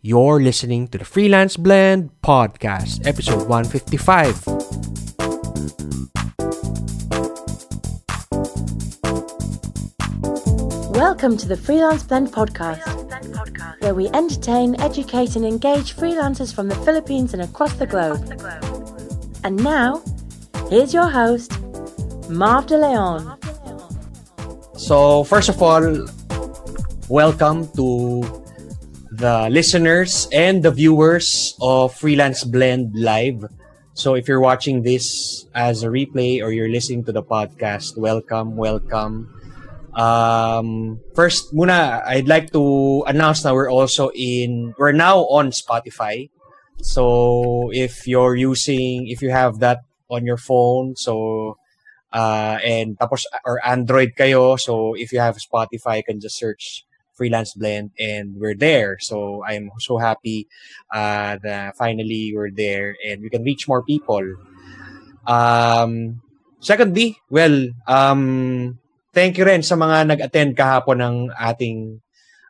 You're listening to the Freelance Blend Podcast, episode 155. Welcome to the Freelance Blend Podcast, where we entertain, educate, and engage freelancers from the Philippines and across the globe. And now, here's your host, Marv De Leon. So, first of all, welcome to the listeners and the viewers of Freelance Blend Live. So, if you're watching this as a replay or you're listening to the podcast, welcome, welcome. Um, first, muna, I'd like to announce that we're also in, we're now on Spotify. So, if you're using, if you have that on your phone, so Uh, and tapos, or Android kayo. So, if you have Spotify, you can just search Freelance Blend and we're there. So, I'm so happy uh, that finally we're there and we can reach more people. Um, secondly, well, um, thank you rin sa mga nag-attend kahapon ng ating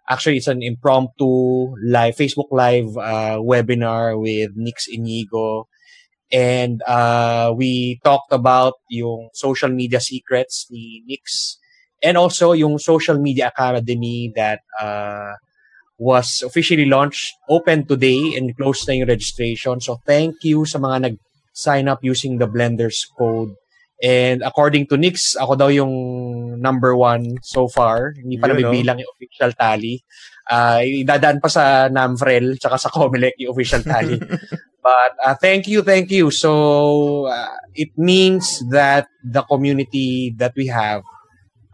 Actually, it's an impromptu live Facebook live uh, webinar with Nix Inigo And uh, we talked about yung social media secrets ni Nix and also yung social media academy that uh, was officially launched, open today and closed na yung registration. So thank you sa mga nag-sign up using the Blenders code. And according to Nix, ako daw yung number one so far. Hindi pa nabibilang yung official tally. Uh, idadaan pa sa NAMFREL tsaka sa COMELEC yung official tally. But uh, thank you, thank you. So uh, it means that the community that we have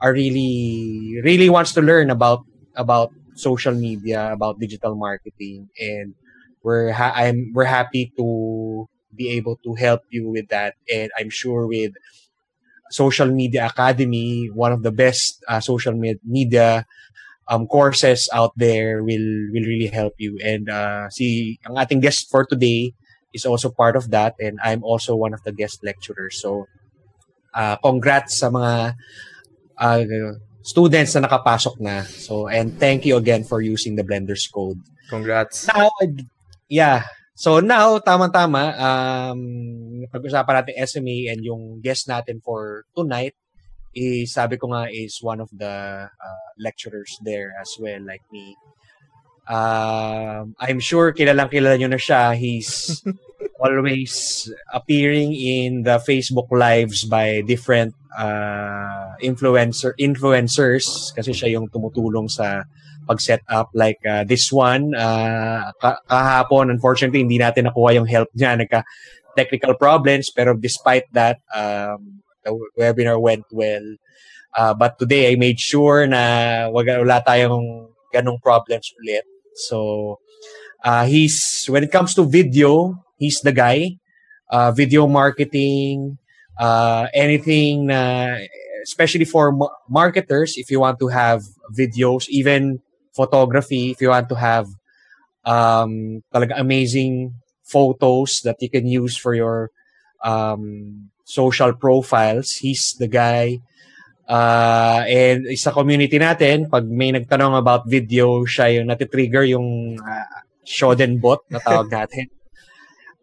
are really, really wants to learn about about social media, about digital marketing, and we're ha- I'm we're happy to be able to help you with that. And I'm sure with Social Media Academy, one of the best uh, social med- media um, courses out there will will really help you. And uh, si ang ating guest for today is also part of that, and I'm also one of the guest lecturers. So, uh, congrats sa mga uh, students na nakapasok na. So, and thank you again for using the Blender's code. Congrats. Now, yeah. So now, tama-tama, um, pag-usapan natin SMA and yung guest natin for tonight is, sabi ko nga, is one of the uh, lecturers there as well, like me. Um, I'm sure kilalang kilala nyo na siya. He's always appearing in the Facebook lives by different uh, influencer influencers kasi siya yung tumutulong sa pag-set up. Like uh, this one uh, ka- kahapon unfortunately hindi natin nakuha yung help niya. Nagka technical problems pero despite that um, the webinar went well. Uh, but today I made sure na wag wala tayong ganong problems ulit so uh, he's when it comes to video he's the guy. Uh, video marketing uh, anything especially for ma- marketers if you want to have videos even photography if you want to have um talaga amazing photos that you can use for your um social profiles he's the guy uh and sa community natin pag may nagtanong about video siya yung natitrigger yung uh, Shoden bot na tawag natin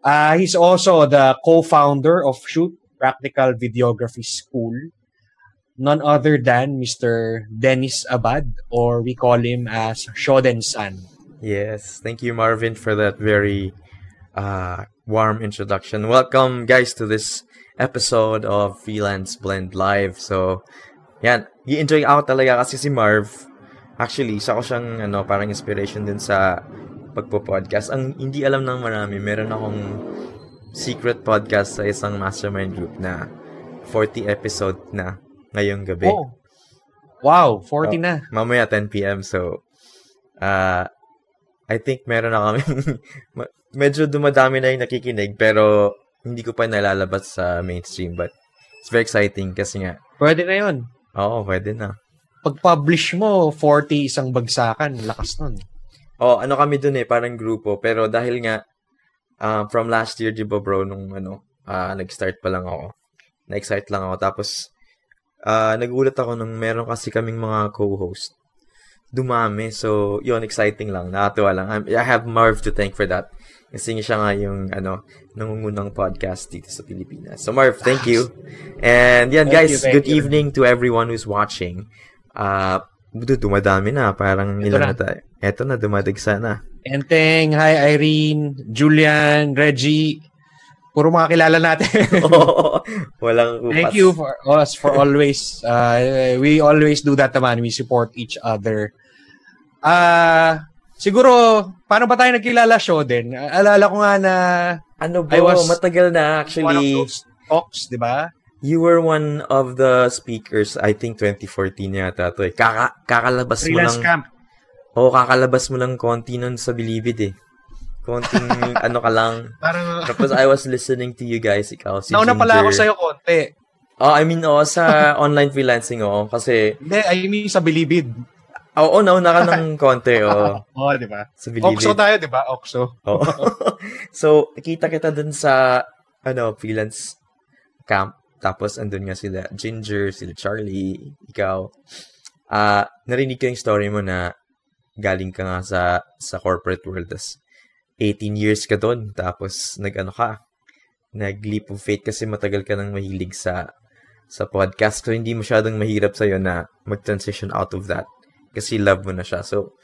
uh, he's also the co-founder of Shoot Practical Videography School none other than Mr. Dennis Abad, or we call him as Shoden-san. Yes, thank you Marvin for that very uh, warm introduction. Welcome guys to this episode of Freelance Blend Live. So, yan, i-enjoy ako talaga kasi si Marv, actually, isa ko siyang ano, parang inspiration din sa pagpo-podcast. Ang hindi alam ng marami, meron akong secret podcast sa isang mastermind group na 40 episode na ngayong gabi. Oh. Wow, 40 Oh. na. mamaya 10 p.m. So, uh, I think meron na kami. medyo dumadami na yung nakikinig, pero hindi ko pa nalalabas sa mainstream. But it's very exciting kasi nga, Pwede na yun. Oo, pwede na. Pag-publish mo, 40 isang bagsakan. Lakas nun. Oh, ano kami dun eh, parang grupo. Pero dahil nga, um, from last year, di ba bro, nung ano, ah, nag-start pa lang ako. Na-excite lang ako. Tapos, ah, nagulat ako nung meron kasi kaming mga co-host. dumami. So, yun, exciting lang. Nakatuwa lang. I'm, I have Marv to thank for that. Kasi siya nga yung, ano, nangungunang podcast dito sa Pilipinas. So, Marv, thank you. And yan, guys, you, good you. evening to everyone who's watching. Uh, dumadami na. Parang Ito ilan na. na. tayo. Eto na, dumadigsa na. Enteng, hi Irene, Julian, Reggie. Puro mga kilala natin. Walang upas. Thank you for us for always uh, we always do that naman. We support each other. Ah, siguro paano ba tayo nagkilala show din? Alala ko nga na Ano I bro, was matagal na one of actually. those talks, 'di ba? You were one of the speakers, I think 2014 yata to eh. Kaka, kakalabas mo Freelance lang. camp. Oo, kakalabas mo lang konti nun sa Bilibid eh. Konting ano ka lang. Parang Tapos I was listening to you guys, ikaw, si nauna pala ako Ginger. sa iyo konti. Oh, I mean, oh, sa online freelancing, oh. Kasi, Hindi, I mean sa Bilibid. Oo, oh, nauna ka ng konti, oh. Oo, 'di ba? Sa Bilibid. Okso tayo, 'di ba? Okso. Oo. so, nakita kita dun sa, ano, freelance camp. Tapos, andun nga sila Ginger, sila Charlie, ikaw. Ah, narinig ko yung story mo na galing ka nga sa sa corporate world. Tas 18 years ka doon. Tapos, nag-ano ka, nag-leap of faith kasi matagal ka nang mahilig sa sa podcast. So, hindi masyadong mahirap sa'yo na mag-transition out of that. Kasi love mo na siya. So,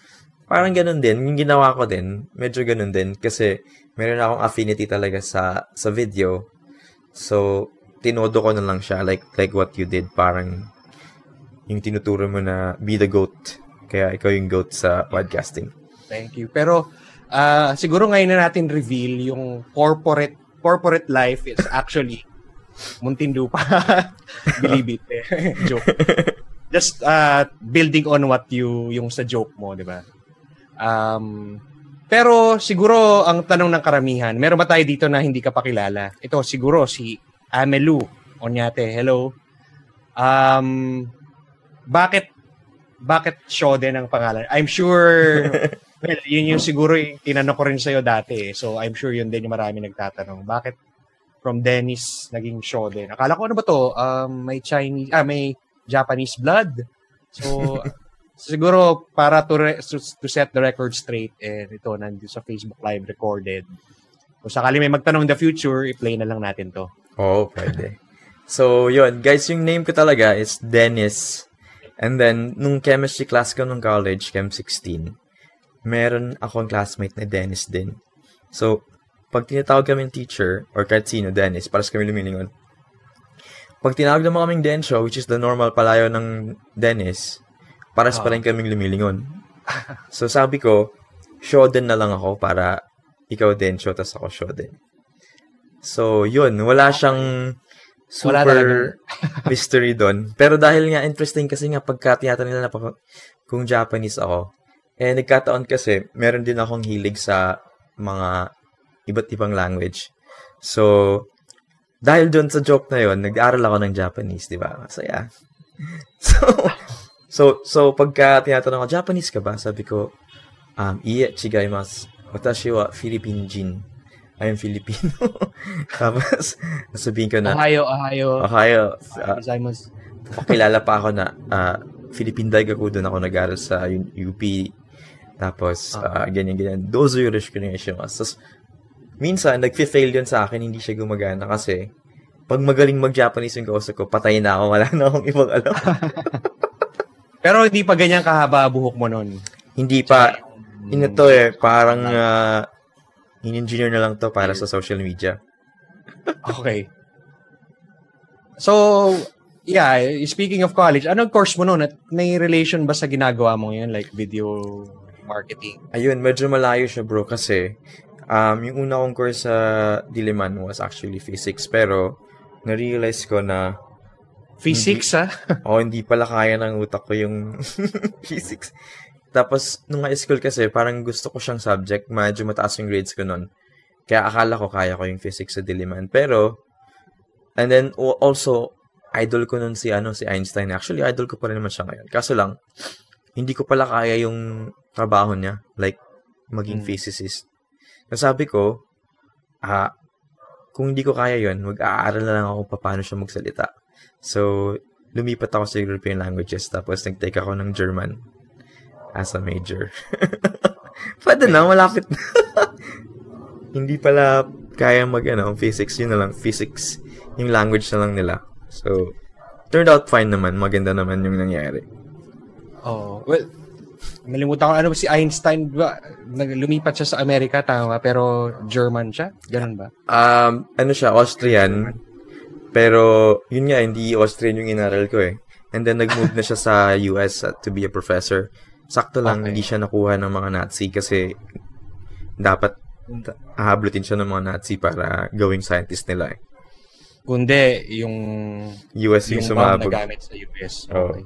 parang ganun din. Yung ginawa ko din, medyo ganun din. Kasi, meron akong affinity talaga sa sa video. So, tinodo ko na lang siya. Like, like what you did. Parang, yung tinuturo mo na be the goat. Kaya ikaw yung goat sa podcasting. Thank you. Pero ah, siguro ngayon na natin reveal yung corporate corporate life is actually muntindu pa. Believe it. eh. joke. Just uh, building on what you yung sa joke mo, 'di ba? Um pero siguro ang tanong ng karamihan, meron ba tayo dito na hindi ka pakilala? Ito siguro si Amelu Onyate. Hello. Um bakit bakit Shoden ang pangalan? I'm sure Well, yun yung siguro yung tinanong ko rin sa'yo dati. eh. So, I'm sure yun din yung marami nagtatanong. Bakit from Dennis naging Shoden? Akala ko ano ba to? Um, may Chinese, ah, may Japanese blood. So, siguro para to, re- to, set the record straight, eh, ito, nandito sa Facebook Live recorded. Kung sakali may magtanong the future, i-play na lang natin to. Oo, pwede. So, yun. Guys, yung name ko talaga is Dennis. And then, nung chemistry class ko nung college, Chem 16, meron akong classmate na Dennis din. So, pag tinatawag kami ng teacher, or kahit sino, Dennis, para sa kami lumilingon. Pag tinawag naman kaming Densho, which is the normal palayo ng Dennis, paras pa rin kaming lumilingon. So, sabi ko, Shoden na lang ako para ikaw Densho, tas ako Shoden. So, yun. Wala siyang Wala super mystery doon. Pero dahil nga interesting kasi nga pagka tinatanong nila pa kung Japanese ako, eh nagkataon kasi meron din akong hilig sa mga iba't ibang language. So, dahil doon sa joke na yon, nag-aaral ako ng Japanese, di ba? Masaya. So, so, so pagka tinatanong ko, Japanese ka ba? Sabi ko, um, iye, chigaimasu. Watashi wa Philippine jin. I am Filipino. Tapos, sabihin ko na, Ohio, Ohio. Ohio, uh, Gozaimasu. pakilala pa ako na uh, Philippine Daigaku doon ako nag-aral sa UP. Tapos, uh, ganyan, ganyan. Dozo yoroshiku onegaishimasu. Tapos, minsan, nag-fail yun sa akin, hindi siya gumagana kasi pag magaling mag-Japanese yung kausap ko, patay na ako, wala na akong ibang alam. Pero hindi pa ganyan kahaba buhok mo nun. hindi pa, ino to eh, parang uh, in-engineer na lang to para sa social media. Okay. So, yeah, speaking of college, anong course mo noon? At may relation ba sa ginagawa mo yun? Like video marketing? Ayun, medyo malayo siya bro kasi um, yung una kong course sa Diliman was actually physics pero na-realize ko na Physics, ah? oh, hindi pala kaya ng utak ko yung physics. Tapos, nung high school kasi, parang gusto ko siyang subject. Medyo mataas yung grades ko nun. Kaya akala ko kaya ko yung physics sa Diliman. Pero, and then also, idol ko nun si, ano, si Einstein. Actually, idol ko pa rin naman siya ngayon. Kaso lang, hindi ko pala kaya yung trabaho niya. Like, maging Mm. physicist. Nasabi ko, ah, kung hindi ko kaya yon mag-aaral na lang ako paano siya magsalita. So, lumipat ako sa European languages tapos nag-take ako ng German. as a major. Pwede na, malapit na. Hindi pala kaya mag, ano, physics, yun na lang, physics, yung language na lang nila. So, turned out fine naman, maganda naman yung nangyari. Oh, well, nalimutan ko, ano si Einstein, ba, lumipat siya sa Amerika, tama, pero German siya? Ganun ba? Um, ano siya, Austrian, pero yun nga, hindi Austrian yung inaral ko eh. And then, nag-move na siya sa US to be a professor. Sakto lang, Okay. hindi siya nakuha ng mga Nazi kasi dapat hahablutin siya ng mga Nazi para gawing scientist nila eh. Kundi, yung, US yung, yung bomb na sumabog. gamit sa US. Okay.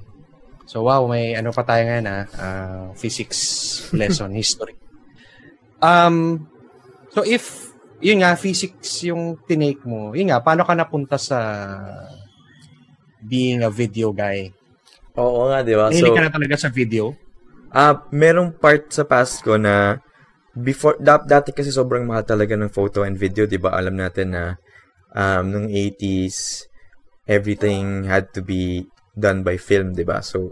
So, wow, may ano pa tayo ngayon, ah, ah, physics lesson, history. Um, so, if, yun nga, physics yung tinake mo, yun nga, paano ka napunta sa being a video guy? Oo nga, di ba? Nahilig So, ka na talaga sa video? Ah, merong part sa past ko na before da- dati kasi sobrang mahal talaga ng photo and video, 'di ba? Alam natin na um nung 80s everything had to be done by film, 'di ba? So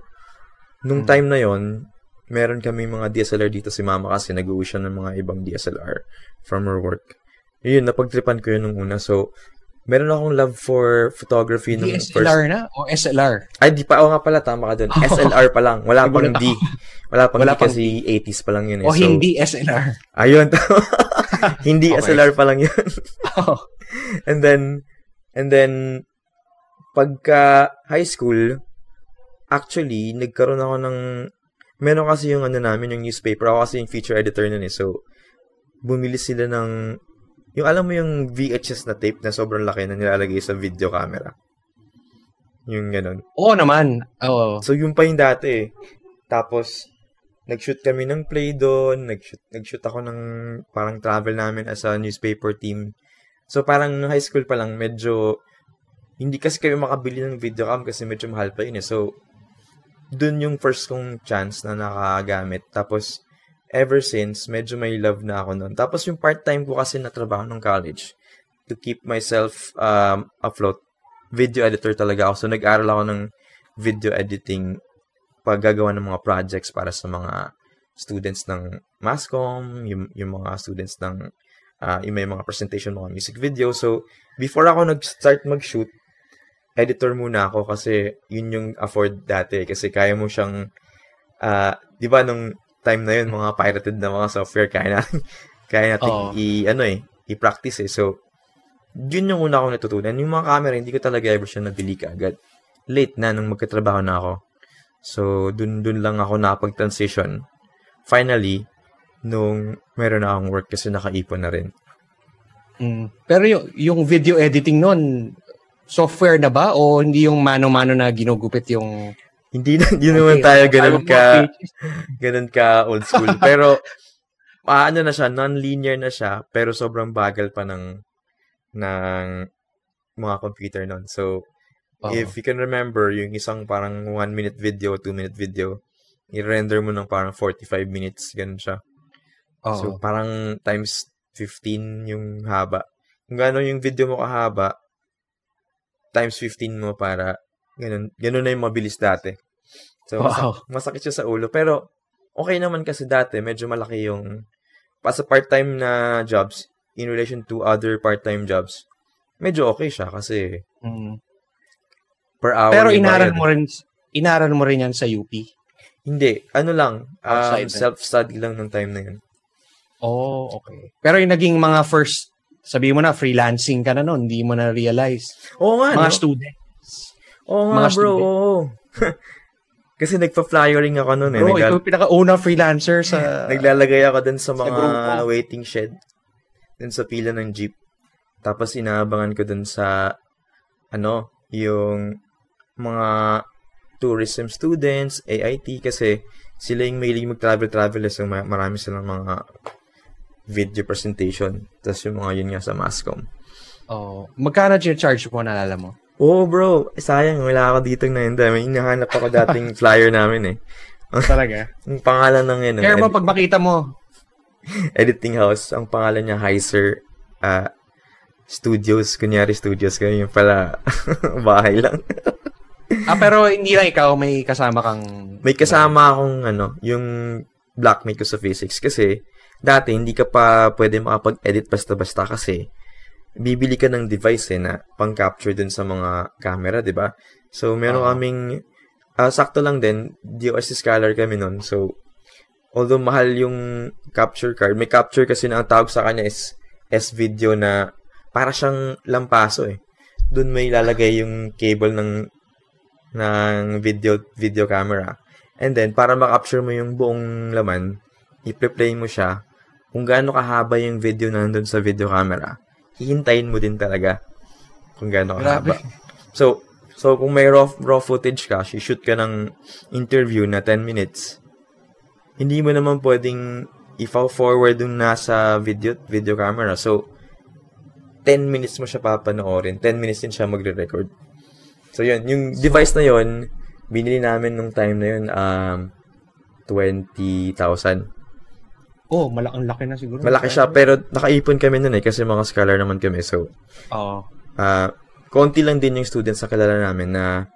nung time na 'yon, meron kami mga DSLR dito si Mama kasi nag-uwi siya ng mga ibang DSLR from her work. Yun, napagtripan ko yun nung una. So, meron akong love for photography nung first DSLR na o SLR? ay, di pa. Oo nga pala, tama ka dun. SLR pa lang. Wala pang D. Wala pang Wala D pang kasi 80s pa lang yun eh. O So, hindi SLR? Ayun. hindi Okay. SLR pa lang yun. Oh. and then, and then, pagka high school, actually, nagkaroon ako ng, meron kasi yung ano namin, yung newspaper. Ako kasi yung feature editor nun eh. So, bumili sila ng, yung alam mo yung VHS na tape na sobrang laki na nilalagay sa video camera. Yung ganun. Oo naman. Oo. So, yun pa yung dati eh. Tapos, nag-shoot kami ng play doon. Nag-shoot, nag-shoot ako ng parang travel namin as a newspaper team. So, parang nung high school pa lang, medyo, hindi kasi kami makabili ng video cam kasi medyo mahal pa yun eh. So, dun yung first kong chance na nakagamit. Tapos, ever since, medyo may love na ako nun. Tapos, yung part-time ko kasi na trabaho ng college to keep myself um, afloat video editor talaga ako. So, nag-aral ako ng video editing paggagawa ng mga projects para sa mga students ng MASCOM, yung, yung mga students ng uh, yung may mga presentation, mga music video. So, before ako nag-start mag-shoot, editor muna ako kasi yun yung afford dati. Kasi kaya mo siyang, uh, di ba nung time na yun, mga pirated na mga software, kaya natin, kaya natin Oo. i, ano eh, i-practice eh. So, yun yung una akong natutunan. Yung mga camera, hindi ko talaga ever siya nabili ka agad. Late na nung magkatrabaho na ako. So, dun, dun lang ako nakapag-transition. Finally, nung meron na akong work kasi nakaipon na rin. Mm. Pero yung, yung video editing nun, software na ba? O hindi yung mano-mano na ginugupit yung... Hindi na, hindi naman tayo ganun ka, ganun ka old school. Pero, ah, ano na siya, non-linear na siya, pero sobrang bagal pa ng, ng mga computer nun. So, Oo. If you can remember, yung isang parang 1-minute video, 2-minute video, i-render mo ng parang 45 minutes, ganun siya. Oo. So, parang times 15 yung haba. Kung gano'n yung video mo kahaba, times 15 mo para, ganun, ganun na yung mabilis dati. So, Wow. masak- masakit siya sa ulo. Pero, okay naman kasi dati, medyo malaki yung, pa sa part-time na jobs, in relation to other part-time jobs, medyo okay siya kasi Mm. per hour. Pero inaral mo rin inaral mo rin yan sa UP. Hindi. Ano lang. Um, Outside self-study lang ng time na yun. Oh, okay. Pero yung naging mga first, sabi mo na, freelancing ka na noon, hindi mo na realize. Oo nga, Mga no? student. Oo nga, mga bro. student. Oo. Kasi nagpa-flyering ako noon eh. Bro, Nagla- ikaw yung pinaka-unang freelancer sa... naglalagay ako dun sa mga grupo. waiting shed. Dun sa pila ng jeep. Tapos inaabangan ko dun sa ano, yung mga tourism students, AIT, kasi sila yung mahilig mag-travel-travel. So ma- marami silang mga video presentation. Tapos yung mga yun nga sa Mascom. oh, magkano charge mo, naalala mo? Oo, bro. Eh, sayang, wala ako dito na yun. May hinahanap ako dating flyer namin eh. Talaga? Ang pangalan ng yun, Kaya mo, ed- pag makita mo, editing house, ang pangalan niya Heiser ah, Studios. Kunyari Studios, kaya yung pala bahay lang. ah, pero hindi lang ikaw, may kasama kang may kasama akong ano, yung blackmate ko sa physics kasi dati hindi ka pa pwede makapag-edit basta-basta kasi bibili ka ng device eh na pang-capture dun sa mga camera, di ba? So, meron Oo. kaming, ah, sakto lang din, DOS scholar kami nun. So, although mahal yung capture card, may capture kasi na ang tawag sa kanya is S-video na para siyang lampaso eh. Doon may lalagay yung cable ng ng video video camera. And then, para ma-capture mo yung buong laman, i-play mo siya. Kung gaano kahaba yung video na nandun sa video camera, hihintayin mo din talaga kung gaano kahaba. So, so kung may raw, raw footage ka, shoot ka ng interview na 10 minutes, hindi mo naman pwedeng i-forward yung nasa video, video camera. So, 10 minutes mo siya papanoorin. 10 minutes din siya magre-record. So, yun. Yung device na yun, binili namin nung time na yun, um, 20,000. Oh, malaking laki na siguro. Malaki siya, pero nakaipon kami nun eh, kasi mga scholar naman kami. So, Oo. ah konti lang din yung students na kilala namin na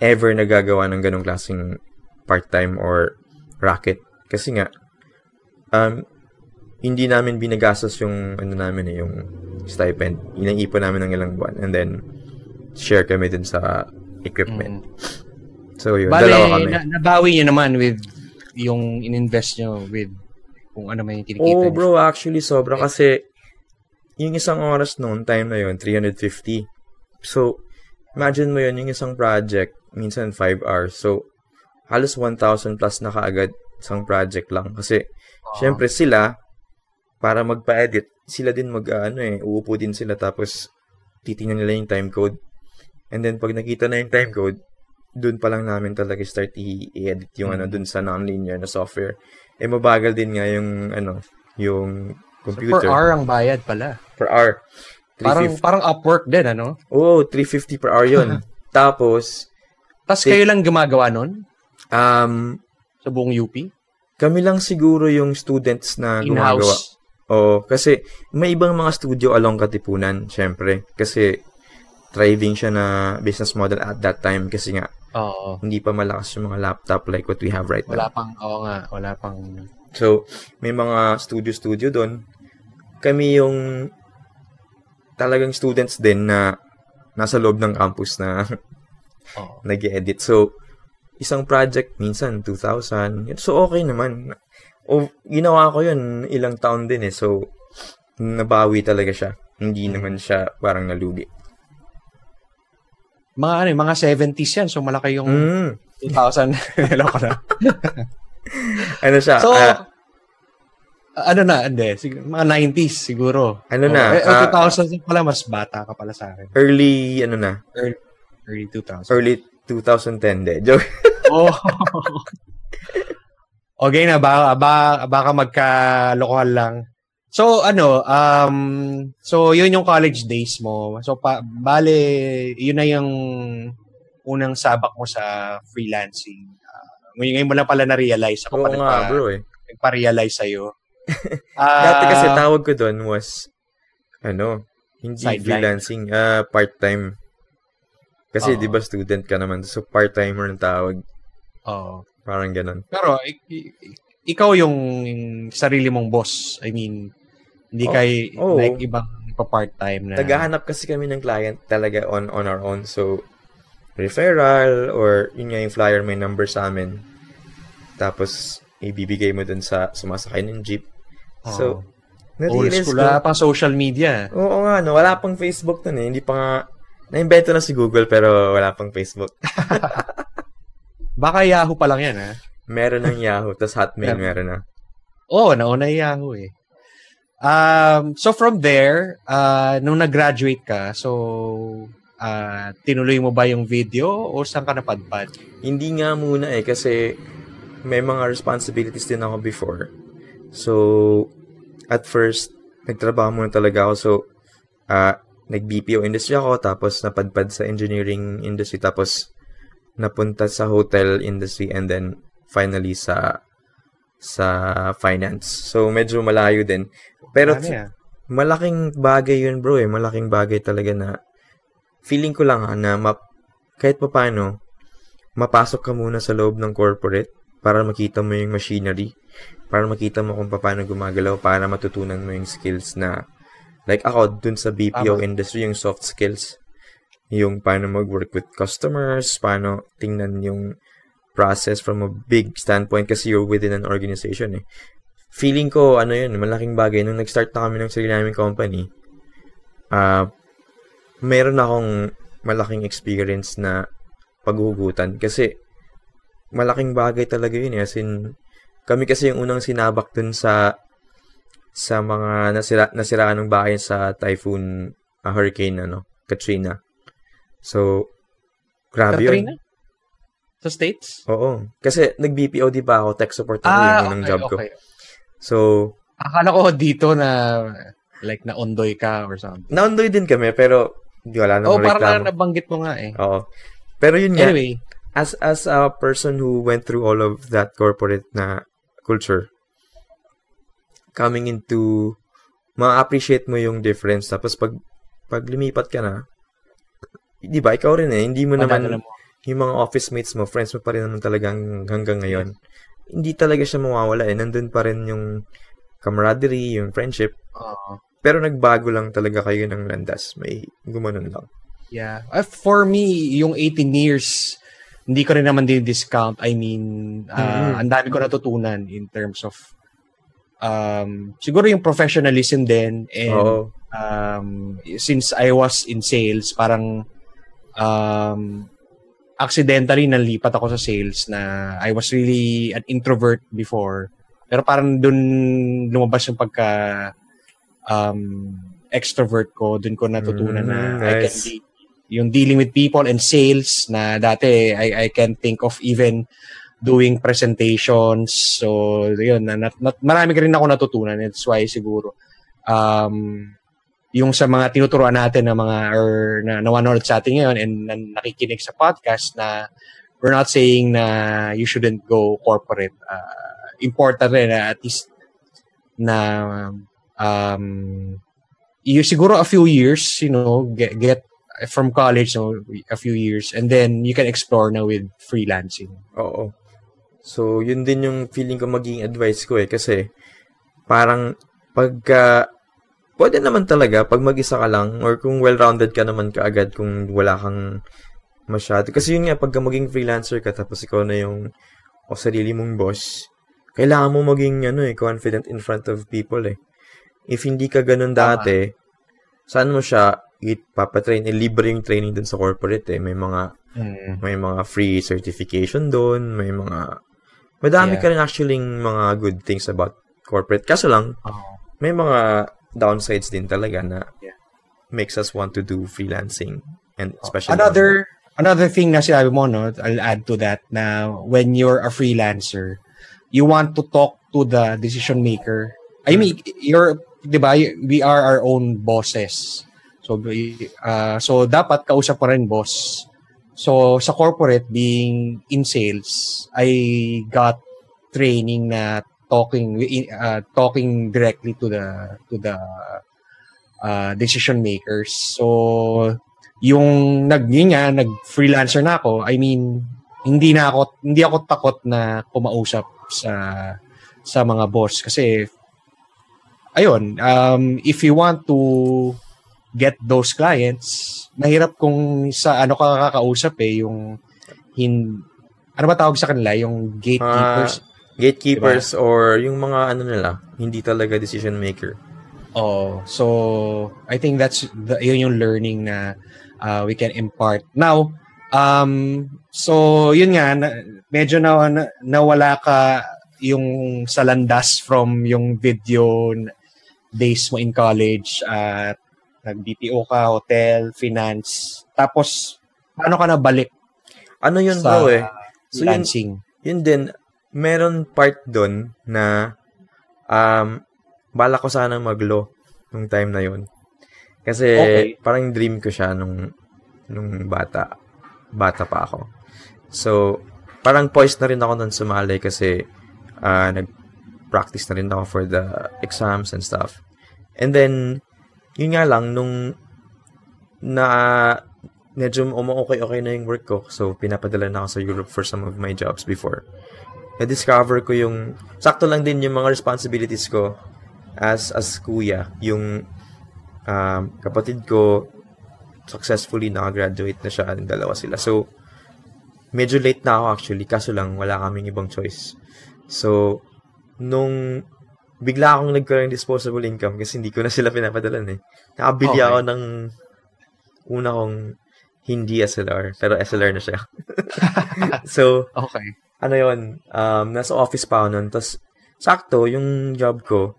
ever nagagawa ng ganong klaseng part-time or racket. Kasi nga, um, hindi namin binagastos yung, ano namin eh, yung stipend. Inang-ipon namin ng ilang buwan. And then, share kami dun sa equipment. Mm. So, yun. Bale, dalawa kami. na, nabawi nyo naman with yung in-invest nyo with kung ano yung kinikita Oh, nyo. bro, actually, sobra. Kasi, yung isang oras noon, time na yun, 350. So, imagine mo yun, yung isang project, minsan 5 hours. So, halos 1,000 plus na kaagad isang project lang. Kasi, syempre sila, para magpa-edit, sila din mag, ah, ano eh, uupo din sila tapos titingnan nila yung time code. And then, pag nakita na yung time code, dun pa lang namin talaga start i-edit yung ano dun sa non-linear na software. Eh, mabagal din nga yung, ano, yung So, computer. per hour ang bayad pala. Per hour. Parang 350. parang Upwork din, ano? Oo, 350 per hour yun. Tapos, Take- kayo lang gumagawa nun um, sa buong UP? kami lang siguro yung students na gumagawa. In-house? Oo, kasi may ibang mga studio along Katipunan, syempre. Kasi thriving siya na business model at that time kasi nga Oo. hindi pa malakas yung mga laptop like what we have right Wala now. pang, oo nga, wala pang... So, may mga studio-studio doon. Kami yung talagang students din na nasa loob ng campus na Oo. nag edit So, isang project, minsan 2,000. So, okay naman. O, ginawa ko yun ilang taon din eh. So, nabawi talaga siya. Hindi naman siya parang nalugi. Mga ano, eh, mga 70s yan. So, malaki yung Mm. 2,000. Hello ko na. Ano siya? So, ah, ano na, hindi. Sig- mga 90s siguro. Ano Oo. na, Eh, eh, ah, 2000 pala, mas bata ka pala sa akin. early, ano na? Early, early 2000. Early 2010 de. Joke. Oh. okay na, baka, baka, baka magkalokohan lang. So, ano, um, so, yun yung college days mo. So, pa, bale, yun na yung unang sabak mo sa freelancing. Uh, ngayon, ngayon mo lang pala na-realize. Ako Oo pa nga, nagpa, bro eh. nagpa-realize sa'yo. Dati kasi Ah, tawag ko doon was, ano, hindi Sideline. freelancing, ah part-time. Kasi Oo. di ba student ka naman, so part-timer ang tawag. oo. Parang ganun. Pero, i- i- ikaw yung sarili mong boss. I mean, hindi Oh, kay oo. like ibang pa part-time na. Naghahanap kasi kami ng client talaga on on our own. So, referral or yun nga yung flyer may number sa amin. Tapos, ibibigay mo dun sa sumasakay ng jeep. So, Oo. Old school, wala pang social media. Oo nga, no. Wala pang Facebook nun eh. Hindi pa nga, na-invento na si Google pero wala pang Facebook. Baka Yahoo pa lang yan, ha? Meron ng Yahoo, tas Hotmail meron na. Oo, oh, nauna yung Yahoo eh. Um, so from there, uh, nung nag-graduate ka, so uh, tinuloy mo ba yung video o saan ka napadpad? Hindi nga muna eh, kasi may mga responsibilities din ako before. So, at first, nagtrabaho muna talaga ako. So, ah nag-BPO industry ako, tapos napadpad sa engineering industry, tapos napunta sa hotel industry, and then finally sa sa finance. So, medyo malayo din. Pero, Ano yan? malaking bagay yun bro eh. Malaking bagay talaga na feeling ko lang ha, na map, kahit pa paano, mapasok ka muna sa loob ng corporate para makita mo yung machinery, para makita mo kung paano gumagalaw, para matutunan mo yung skills na, like ako, dun sa BPO Tama. industry, yung soft skills, yung paano mag-work with customers, paano tingnan yung process from a big standpoint kasi you're within an organization eh. Feeling ko, ano yun, malaking bagay. Nung nag-start na kami ng sarili naming company, ah, meron akong malaking experience na paghuhugutan kasi malaking bagay talaga yun eh. As in, kami kasi yung unang sinabak dun sa sa mga nasira, nasiraan ng bahay sa typhoon, ah, hurricane, ano, Katrina. So, grabe Katrina? yun. Sa States? Oo. Kasi nag-BPO di ba ako, tech support ako yung unang job ko. So, Akala ko dito na like na ondoy ka or something. naundoy din kami, pero di wala Oh, namang parang reklamo. na nabanggit mo nga eh. Oo. Pero yun nga, Anyway, as as a person who went through all of that corporate na culture, coming into, ma-appreciate mo yung difference. Tapos pag, pag lumipat ka na, di ba, ikaw rin eh, hindi mo naman, madadala mo. yung mga office mates mo, friends mo pa rin naman talagang hanggang ngayon. Hindi talaga siya mawawala eh. Nandun pa rin yung camaraderie, yung friendship. Oo. Pero nagbago lang talaga kayo ng landas. May gumanon lang. Yeah. Uh, for me, yung 18 years, hindi ko rin naman din discount. I mean, uh, Mhm. ang dami ko natutunan in terms of um, siguro yung professionalism din and Oo. um, since I was in sales, parang um, accidentally nalipat ako sa sales na I was really an introvert before. Pero parang dun lumabas yung pagka um, extrovert ko. Dun ko natutunan na Mm, I can nice. be yung dealing with people and sales na dati I, I can think of even doing presentations. So, yun, na, nat, nat- marami ka rin ako natutunan. That's why siguro um, yung sa mga tinuturuan natin na mga or na nawanood sa atin ngayon and na, nakikinig sa podcast na we're not saying na you shouldn't go corporate. Uh, important rin na at least na um, you siguro a few years, you know, get, get from college, so a few years, and then you can explore na with freelancing. Oo. So, yun din yung feeling ko maging advice ko eh. Kasi, parang, pagka, pwede naman talaga, pag mag-isa ka lang, or kung well-rounded ka naman kaagad, kung wala kang masyado. Kasi yun nga, pagka maging freelancer ka, tapos ikaw na yung, o sarili mong boss, kailangan mo maging, ano eh, confident in front of people eh. If hindi ka ganun dati, saan mo siya ipapatrain? Eh, libre yung training dun sa corporate eh. May mga may mga free certification doon, may mga madami Yeah. ka rin actually mga good things about corporate. Kaso lang, may mga downsides din talaga na Yeah. makes us want to do freelancing and especially Another another thing na sinabi mo, no, I'll add to that na when you're a freelancer, you want to talk to the decision maker. I mean, you're, di ba, we are our own bosses. So, uh, so dapat kausap mo rin boss. So, sa corporate, being in sales, I got training na talking uh, talking directly to the to the uh, decision makers. So, yung nag yun nga, nag freelancer na ako, I mean, hindi na ako hindi ako takot na kumausap sa sa mga boss kasi ayun, um, if you want to get those clients, mahirap kung sa ano ka kakausap eh, yung hin ano ba tawag sa kanila, yung gatekeepers. Gatekeepers or yung mga ano nila, hindi talaga decision maker. Oh, so I think that's the, yun yung learning na uh, we can impart. Now, um, so yun nga, na, medyo na, na, nawala ka yung sa landas from yung video days mo in college at nag-BPO ka, hotel, finance. Tapos, paano ka nabalik Ano yun sa bro eh? So yun, yun din, meron part doon na um, bala ko sana mag-law nung time na yun. Kasi Okay. parang dream ko siya nung nung bata. Bata pa ako. So, parang poised na rin ako nun sumali kasi ah, nag-practice na rin ako for the exams and stuff. And then, yun nga lang, nung na medyo okay-okay na yung work ko. So, pinapadala na ako sa Europe for some of my jobs before. Na-discover ko yung, sakto lang din yung mga responsibilities ko as as kuya. Yung um, kapatid ko, successfully nakagraduate na siya, ang dalawa sila. So, medyo late na ako actually, kaso lang wala kaming ibang choice. So, nung bigla akong nagkaroon ng disposable income kasi hindi ko na sila pinapadalan eh. Nakabili Okay. ako ng una kong hindi SLR, pero SLR na siya. so, Okay. Ano yon um, nasa office pa ako nun. Tapos, sakto, yung job ko,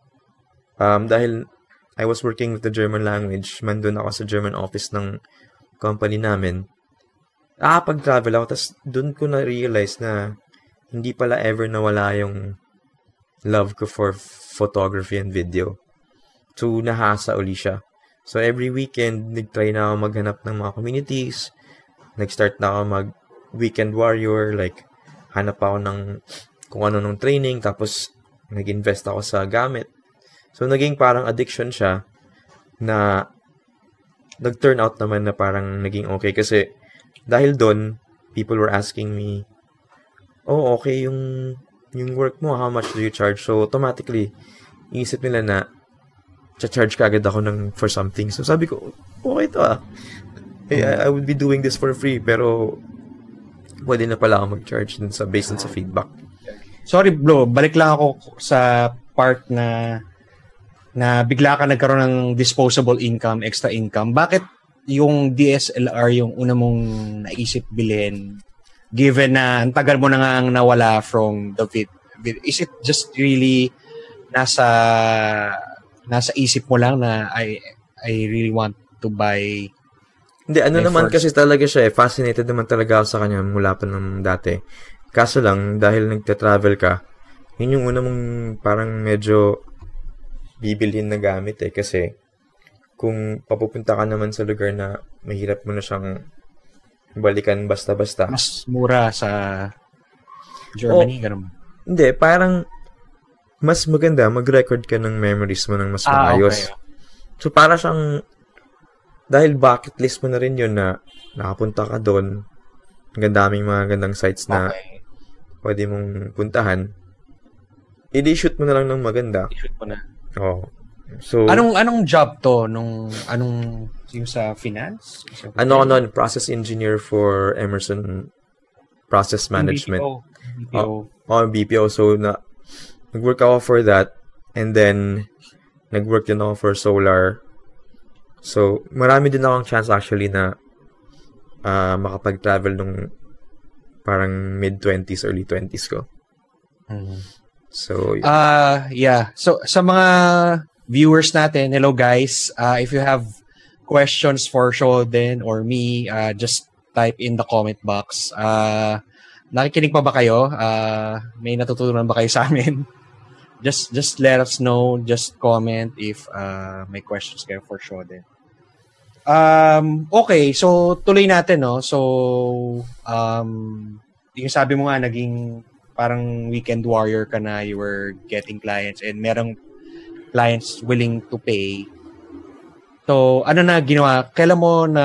um, dahil I was working with the German language, mandun ako sa German office ng company namin, nakapag-travel ako, tapos dun ko na-realize na hindi pala ever nawala yung love ko for photography and video. So, nahasa uli siya. So, every weekend, nag-try na ako maghanap ng mga communities. Nag-start na ako mag-weekend warrior. Like, hanap ako ng kung ano nung training. Tapos, nag-invest ako sa gamit. So, naging parang addiction siya na nag-turn out naman na parang naging okay. Kasi, dahil doon, people were asking me, oh, okay yung yung work mo, how much do you charge? So, automatically, iisip nila na cha-charge ka agad ako ng for something. So, sabi ko, okay to ah. Eh, I, I would be doing this for free, pero pwede na pala ako mag-charge dun sa, based dun sa feedback. Sorry, bro. Balik lang ako sa part na na bigla ka nagkaroon ng disposable income, extra income. Bakit yung DSLR yung una mong naisip bilhin given na ang tagal mo na nga ang nawala from the vid, vid- is it just really nasa nasa isip mo lang na I I really want to buy Hindi, ano May naman first- kasi talaga siya eh. Fascinated naman talaga ako sa kanya mula pa nung dati. Kaso lang, dahil nagta-travel ka, yun yung una mong parang medyo bibilhin na gamit eh. Kasi kung papupunta ka naman sa lugar na mahirap mo na siyang balikan basta-basta. mas mura sa Germany, ganun ba? Hindi, parang mas maganda mag-record ka ng memories mo ng mas Ah, maayos. okay. So, para siyang, dahil bucket list mo na rin yun na nakapunta ka doon, ang daming mga gandang sites na Okay. pwede mong puntahan, i-shoot mo na lang ng maganda. I-shoot mo na. Oh. So, Anong anong job to nung anong yung sa finance? Sa ano nun, process engineer for Emerson Process Management. BPO. BPO. Oh, BPO. So, na, nag-work ako for that. And then, nag-work din ako for solar. So, marami din akong chance actually na ah, makapag-travel nung parang mid-20s, early 20s ko. Mhm. So, yun. Ah, yeah. So sa mga viewers natin, hello guys. Uh, if you have questions for Shoden or me, uh, just type in the comment box. Uh, nakikinig pa ba kayo? Uh, may natutunan ba kayo sa amin? just just let us know. Just comment if uh, may questions kayo for Shoden. Um, okay, so tuloy natin, no? So, um, yung sabi mo nga, naging parang weekend warrior ka na, you were getting clients and merong clients willing to pay. So, ano na ginawa? Kailan mo na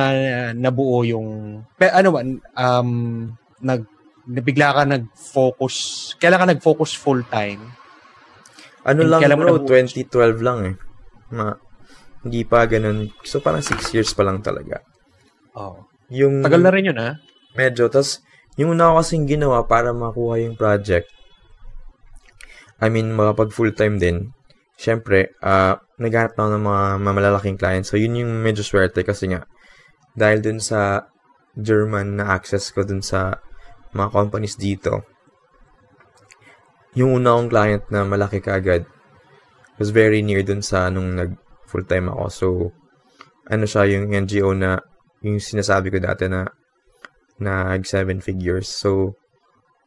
nabuo yung, ano ba, um, nag, bigla ka nag-focus, kailan ka nag-focus full-time? Ano and lang bro, nabuo? 2012 lang eh. Ma, hindi pa ganun. So, parang 6 years pa lang talaga. Oh. Yung, Tagal na rin yun, ha? Medyo. Tapos, yung una ko kasing ginawa para makuha yung project, I mean, makapag full-time din, syempre, ah naghanap na ako ng mga malalaking clients. So, yun yung medyo swerte kasi nga, dahil dun sa German na access ko dun sa mga companies dito, yung una kong client na malaki kaagad was very near dun sa nung nag full-time ako. So, ano siya yung NGO na yung sinasabi ko dati na nag seven figures. So,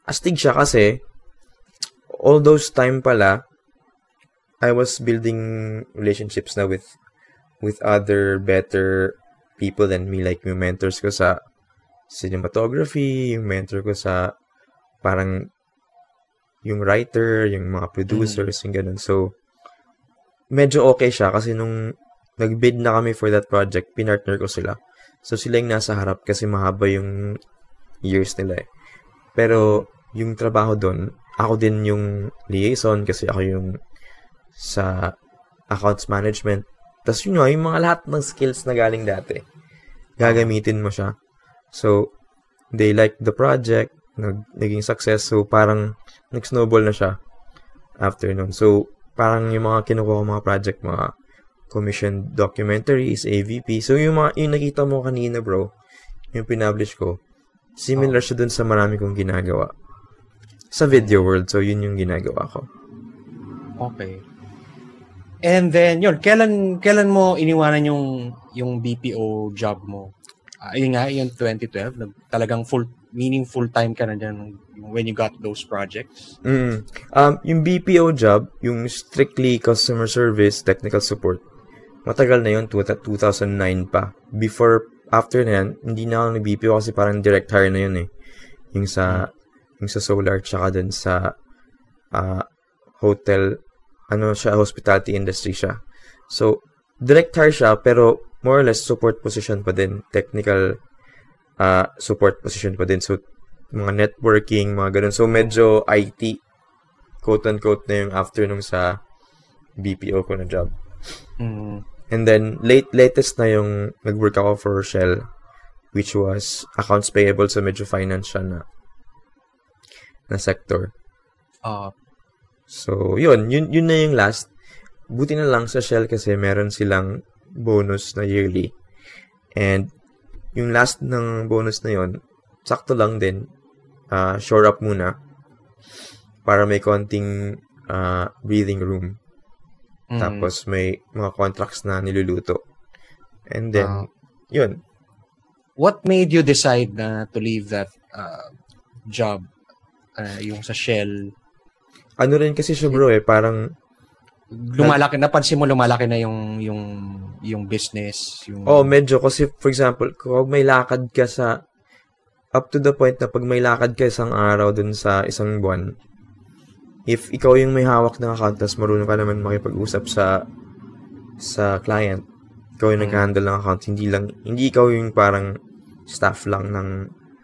astig siya kasi all those time pala I was building relationships na with with other better people than me like yung mentors ko sa cinematography, yung mentor ko sa parang yung writer, yung mga producers, yung ganun. So, medyo okay siya kasi nung nag-bid na kami for that project, pinartner ko sila. So, sila yung nasa harap kasi mahaba yung years nila eh. Pero, yung trabaho doon, ako din yung liaison kasi ako yung sa accounts management. Tapos yun nga, yung mga lahat ng skills na galing dati, gagamitin mo siya. So, they like the project, nag, naging success, so parang nag-snowball na siya after nun. So, parang yung mga kinukuha ko mga project, mga commissioned documentaries, AVP. So, yung, mga, yung nakita mo kanina, bro, yung pinublish ko, similar siya dun sa marami kong ginagawa. Sa video world, so yun yung ginagawa ko. Okay. And then, yun, kailan, kailan mo iniwanan yung, yung BPO job mo? Uh, yun nga, yung 2012, nag- talagang full, meaning full-time ka na dyan when you got those projects? Mm. Um, yung BPO job, yung strictly customer service, technical support, matagal na yun, 2009 pa. Before, after na yan, hindi na ako nag-BPO kasi parang direct hire na yun eh. Yung sa, yung sa Solar, tsaka dun sa uh, hotel, ano siya, hospitality industry siya. So, direct hire siya, pero more or less support position pa din. Technical uh, support position pa din. So, mga networking, mga ganun. So, medyo IT, quote-unquote na yung after nung sa BPO ko na job. Mm. And then, late latest na yung nag-work ako for Shell, which was accounts payable sa medyo financial na na sector. Uh, So, yun. Yun, yun na yung last. Buti na lang sa Shell kasi meron silang bonus na yearly. And yung last ng bonus na yun, sakto lang din. Uh, shore up muna. Para may konting uh, breathing room. mm. Tapos may mga contracts na niluluto. And then, Ah. yun. what made you decide na to leave that uh, job? Uh, yung sa Shell, Ano rin kasi siya bro eh, parang, lumalaki napansin mo lumalaki na yung yung yung business yung oh medyo kasi for example, kung may lakad ka sa, up to the point na pag may lakad ka isang araw dun sa isang buwan, if ikaw yung may hawak ng account, tas marunong ka naman makipag-usap sa sa client, ikaw yung Mm. nag-handle ng account, hindi lang, hindi ikaw yung parang staff lang ng,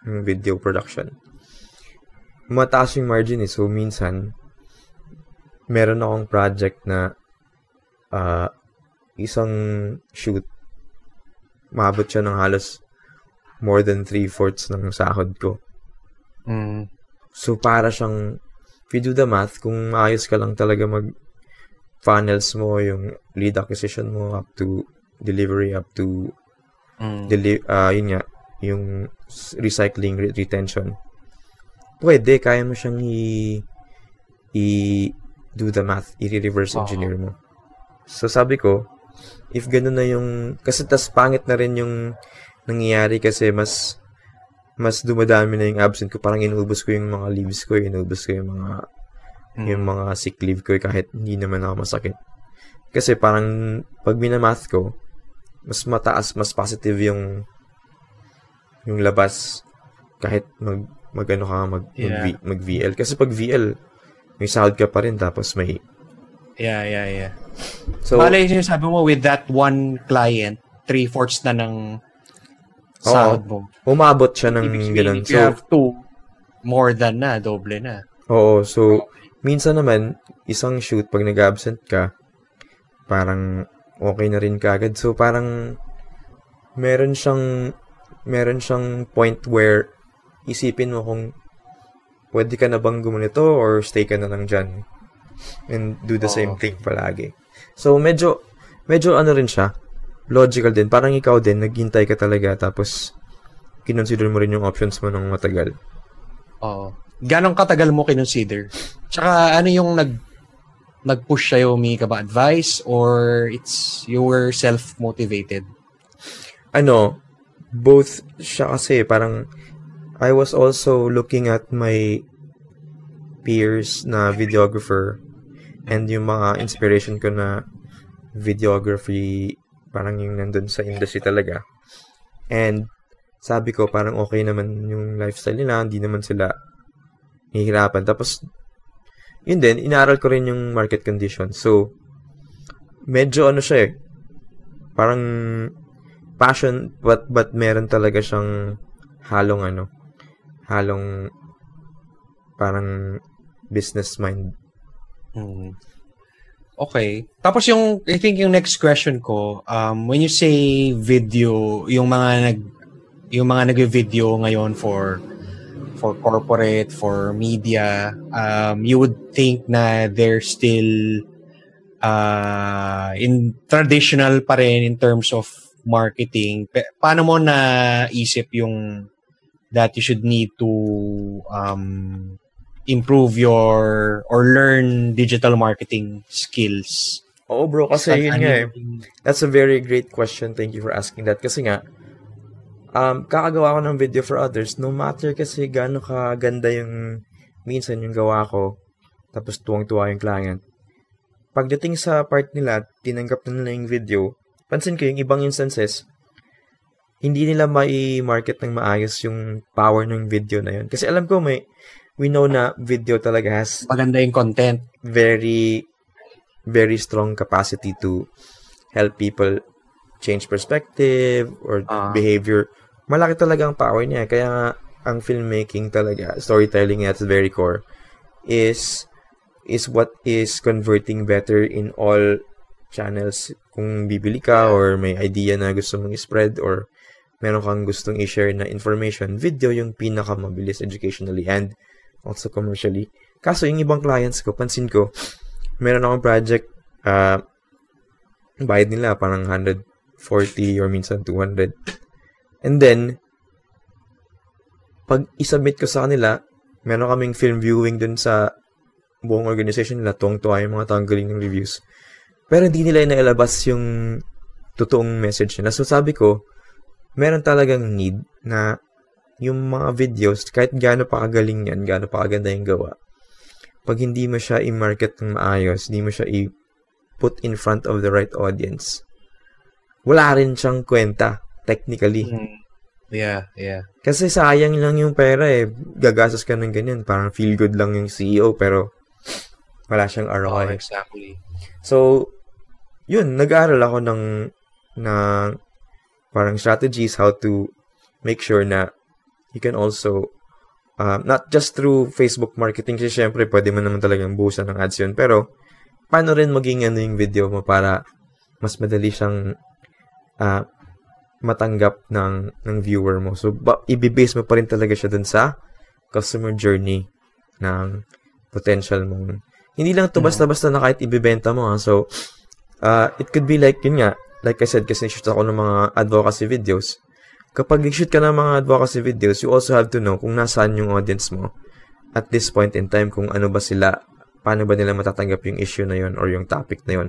ng video production. Mataas yung margin eh, so minsan, meron akong project na ah, isang shoot, maabot siya ng halos more than three-fourths ng sahod ko. Mm. So, para siyang, if you do the math, kung maayos ka lang talaga mag funnels mo, yung lead acquisition mo up to delivery, up to Mm. deli- ah, yun nga, yung recycling, re- retention. Pwede, kaya mo siyang i, i do the math, i-reverse engineer mo. So, sabi ko, if ganun na yung, kasi tas pangit na rin yung nangyayari kasi mas, mas dumadami na yung absent ko. Parang inubos ko yung mga leaves ko, inubos ko yung mga, Mm. yung mga sick leave ko kahit hindi naman ako masakit. Kasi parang, pag minamath ko, mas mataas, mas positive yung yung labas kahit mag magano ka mag mag, Yeah. mag VL kasi pag VL may sahod ka pa rin tapos may yeah yeah yeah so Bale, yung sabi mo with that one client three-fourths na ng sahod mo. Umabot siya ng Ibig ganun. if you so have two more than na doble na. oo. So minsan naman isang shoot pag nag-absent ka parang okay na rin kagad so parang meron siyang meron siyang point where isipin mo kung pwede ka na bang gumanito or stay ka na lang dyan and do the Oo. same thing palagi. So, medyo, medyo ano rin siya, logical din. Parang ikaw din, naghintay ka talaga tapos kinonsider mo rin yung options mo ng matagal. Oo. Ganong katagal mo kinonsider? Tsaka ano yung nag nag-push sa'yo, may ka ba advice or it's you were self-motivated? Ano, both siya kasi parang I was also looking at my peers na videographer and yung mga inspiration ko na videography parang yung nandun sa industry talaga. And sabi ko parang okay naman yung lifestyle nila, hindi naman sila nahihirapan. Tapos yun din, inaral ko rin yung market conditions. So, medyo ano siya eh, parang passion but but meron talaga siyang halong ano, halong parang business mind. Mm. Okay. Tapos yung, I think yung next question ko, um, when you say video, yung mga nag, yung mga nag-video ngayon for for corporate, for media, um, you would think na they're still uh, in traditional pa rin in terms of marketing. Pa- paano mo na isip yung that you should need to um, improve your or learn digital marketing skills? Oo bro, kasi yun ano nga eh. yung- That's a very great question. Thank you for asking that. Kasi nga, um, kakagawa ko ng video for others, no matter kasi gaano kaganda yung minsan yung gawa ko, tapos tuwang-tuwa yung client. Pagdating sa part nila, tinanggap na nila yung video, pansin ko yung ibang instances, hindi nila mai-market ng maayos yung power ng video na yun. Kasi alam ko may, we know na video talaga has maganda yung content. very very strong capacity to help people change perspective or Ah. behavior. Malaki talaga ang power niya. Kaya nga, ang filmmaking talaga, storytelling at its very core, is is what is converting better in all channels. Kung bibili ka or may idea na gusto mong spread or meron kang gustong i-share na information, video yung pinakamabilis educationally and also commercially. Kaso yung ibang clients ko, pansin ko, meron akong project, uh, bayad nila parang 140 or minsan 200. And then, pag isubmit ko sa kanila, meron kaming film viewing dun sa buong organization nila, tuwang-tuwa yung mga tanggaling ng reviews. Pero hindi nila inailabas yung totoong message nila. So sabi ko, meron talagang need na yung mga videos, kahit gaano pa kagaling yan, gaano pa kaganda yung gawa, pag hindi mo siya i-market ng maayos, hindi mo siya i-put in front of the right audience, wala rin siyang kwenta, technically. Mm. Yeah, yeah. Kasi sayang lang yung pera eh. Gagastos ka ng ganyan. Parang feel good lang yung CEO, pero wala siyang Oh, ROI. exactly. So, yun, nag-aaral ako ng, ng parang strategies how to make sure na you can also, uh, not just through Facebook marketing, kasi syempre, pwede mo naman talagang buhusan ng ads yun, pero, paano rin maging ano yung video mo para mas madali siyang uh, matanggap ng, ng viewer mo. So, ba, ibibase mo pa rin talaga siya dun sa customer journey ng potential mong hindi lang to basta-basta na kahit ibibenta mo ha. So, uh, it could be like, yun nga, like I said, kasi shoot ako ng mga advocacy videos. Kapag nag-shoot ka ng mga advocacy videos, you also have to know kung nasaan yung audience mo at this point in time, kung ano ba sila, paano ba nila matatanggap yung issue na yun or yung topic na yun.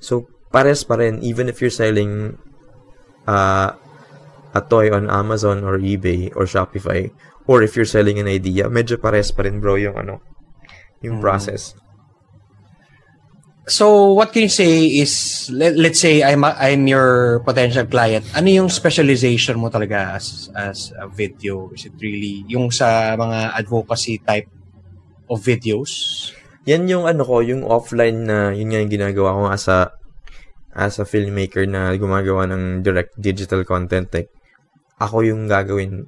So, pares pa rin, even if you're selling uh, a toy on Amazon or eBay or Shopify, or if you're selling an idea, medyo pares pa rin bro yung ano, yung process. So, what can you say is, let, let's say I'm a, I'm your potential client. Ano yung specialization mo talaga as as a video? Is it really yung sa mga advocacy type of videos? Yan yung ano ko, yung offline na, yun nga yung ginagawa ko as a, as a filmmaker na gumagawa ng direct digital content. Like, ako yung gagawin,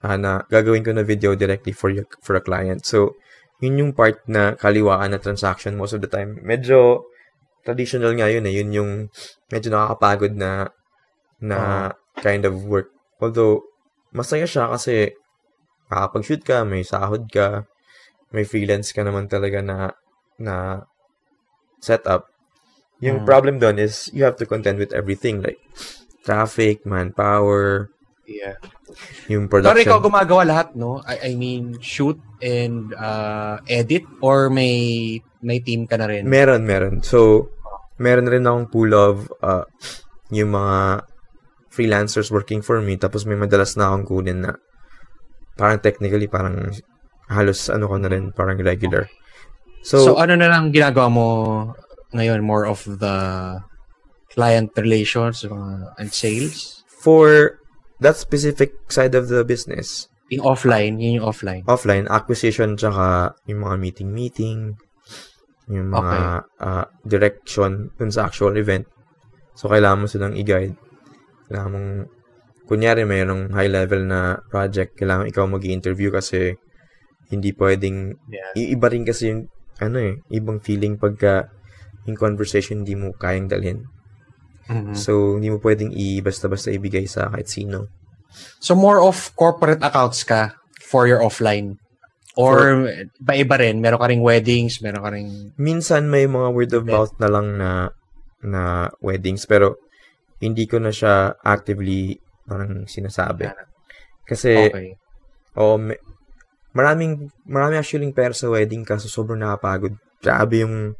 ah, na, gagawin ko na video directly for you, for a client. So, yun yung part na kaliwaan na transaction most of the time. Medyo traditional nga yun eh. Yun yung medyo nakakapagod na na kind of work. Although, masaya siya kasi makakapag-shoot ka, may sahod ka, may freelance ka naman talaga na na setup. Yung Mm. problem doon is you have to contend with everything like traffic, manpower, Yeah. yung Pero production. ikaw gumagawa lahat, no? I, I mean, shoot and uh, edit or may may team ka na rin? Meron, meron. So, meron rin akong pool of uh, yung mga freelancers working for me. Tapos may madalas na akong kunin na parang technically, parang halos ano ko na rin, parang regular. so, So, ano na lang ginagawa mo ngayon? More of the client relations mga, and sales? for that specific side of the business, Yung offline, yun yung offline. offline, acquisition, tsaka yung mga meeting-meeting, yung mga ah, direction dun sa actual event. So, kailangan mo silang i-guide. Kailangan mong, kunyari mayroong high level na project, kailangan ikaw mag interview kasi hindi pwedeng, Yeah. iiba rin kasi yung, ano eh, ibang feeling pagka yung conversation hindi mo kayang dalhin. Mhm. So, hindi mo pwedeng i basta-basta ibigay sa kahit sino. So more of corporate accounts ka for your offline? Or iba-iba rin? Meron ka ring weddings, meron ka ring... Minsan may mga word of mouth na lang na na weddings pero hindi ko na siya actively parang sinasabi. Kasi Okay. oh, may, maraming maraming actually pera sa wedding kaso sobrang nakapagod. Grabe yung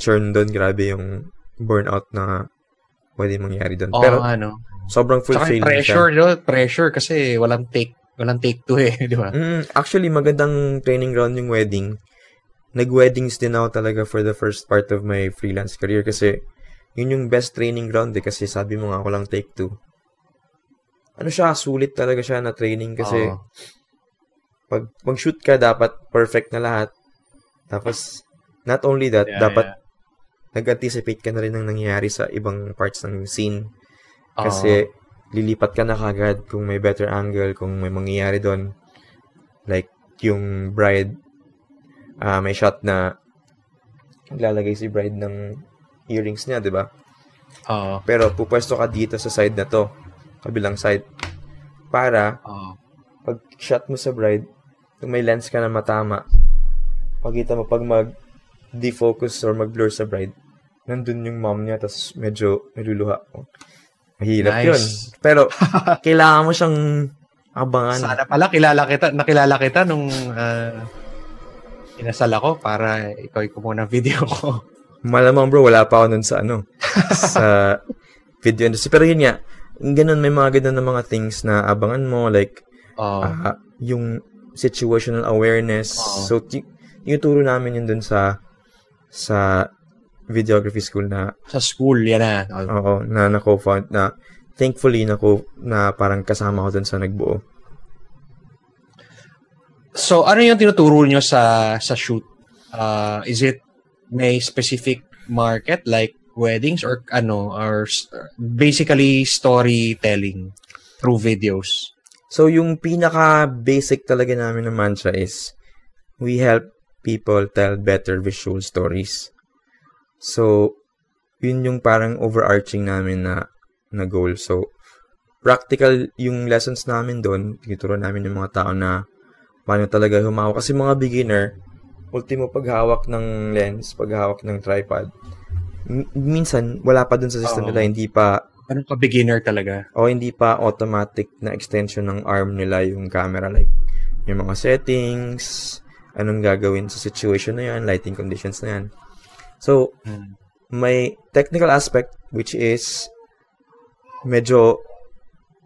churn doon, grabe yung burnout na pwede mangyari doon. Oo, Pero ano. sobrang fulfilling pressure, siya. no? Pressure kasi walang take, walang take two eh, di ba? Mm, actually, magandang training ground yung wedding. Nag-weddings din ako talaga for the first part of my freelance career kasi yun yung best training ground eh kasi sabi mo nga walang take two. Ano siya, sulit talaga siya na training kasi Oo. pag mag-shoot ka dapat perfect na lahat. Tapos not only that, Yeah, dapat yeah. Nag-anticipate ka na rin ng nangyayari sa ibang parts ng scene. Kasi lilipat ka na kagad kung may better angle, kung may mangyayari doon. Like, yung bride, ah may shot na naglalagay si bride ng earrings niya, di ba? Oo. Pero pupwesto ka dito sa side na to, kabilang side, para Oo. pag shot mo sa bride, kung may lens ka na matama, pagkita mo pag mag defocus or mag-blur sa bride, nandun yung mom niya, tapos medyo niluluha. Mahirap Nice. yun. Pero, kailangan mo siyang abangan. Sana pala kilala kita, nakilala kita nung ah, inasal ako para ikaw kumuha ng video ko. Malamang bro, wala pa ako nun sa ano, sa video industry. Pero yun nga, ganun, may mga ganun na mga things na abangan mo, like, Oo. ah, yung situational awareness. Oo. So, t- yung turo namin yun dun sa sa videography school na sa school, yan na. Oo. na na co-found na thankfully na ko na parang kasama ko dun sa nagbuo. So, ano yung tinuturo nyo sa sa shoot? Uh, is it may specific market like weddings or ano or basically storytelling through videos? So, yung pinaka-basic talaga namin naman siya is we help people tell better visual stories. So, yun yung parang overarching namin na, na goal. So, practical yung lessons namin doon. Tinuturo namin yung mga tao na paano talaga humawak. Kasi mga beginner, ultimo paghawak ng lens, paghawak ng tripod, m- minsan, wala pa dun sa system nila, hindi pa Ano ka beginner talaga? o hindi pa automatic na extension ng arm nila yung camera like yung mga settings anong gagawin sa situation na yan lighting conditions na yan so Hmm. may technical aspect which is medyo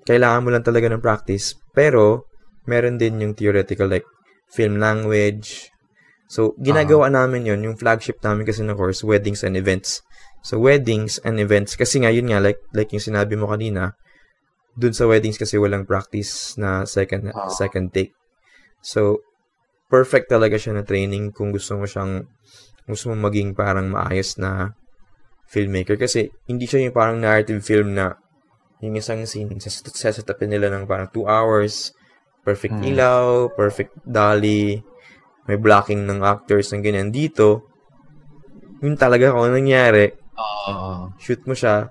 kailangan mo lang talaga ng practice pero meron din yung theoretical like film language so ginagawa namin yon yung flagship namin kasi na course weddings and events so weddings and events kasi nga yun nga like like yung sinabi mo kanina dun sa weddings kasi walang practice na second Ah. second take so perfect talaga siya na training kung gusto mo siyang gusto mo maging parang maayos na filmmaker kasi hindi siya yung parang narrative film na yung isang scene sas- sasetupin nila ng parang 2 hours perfect Hmm. ilaw perfect dolly may blocking ng actors ng ganyan dito yun talaga kung nangyari Oo. shoot mo siya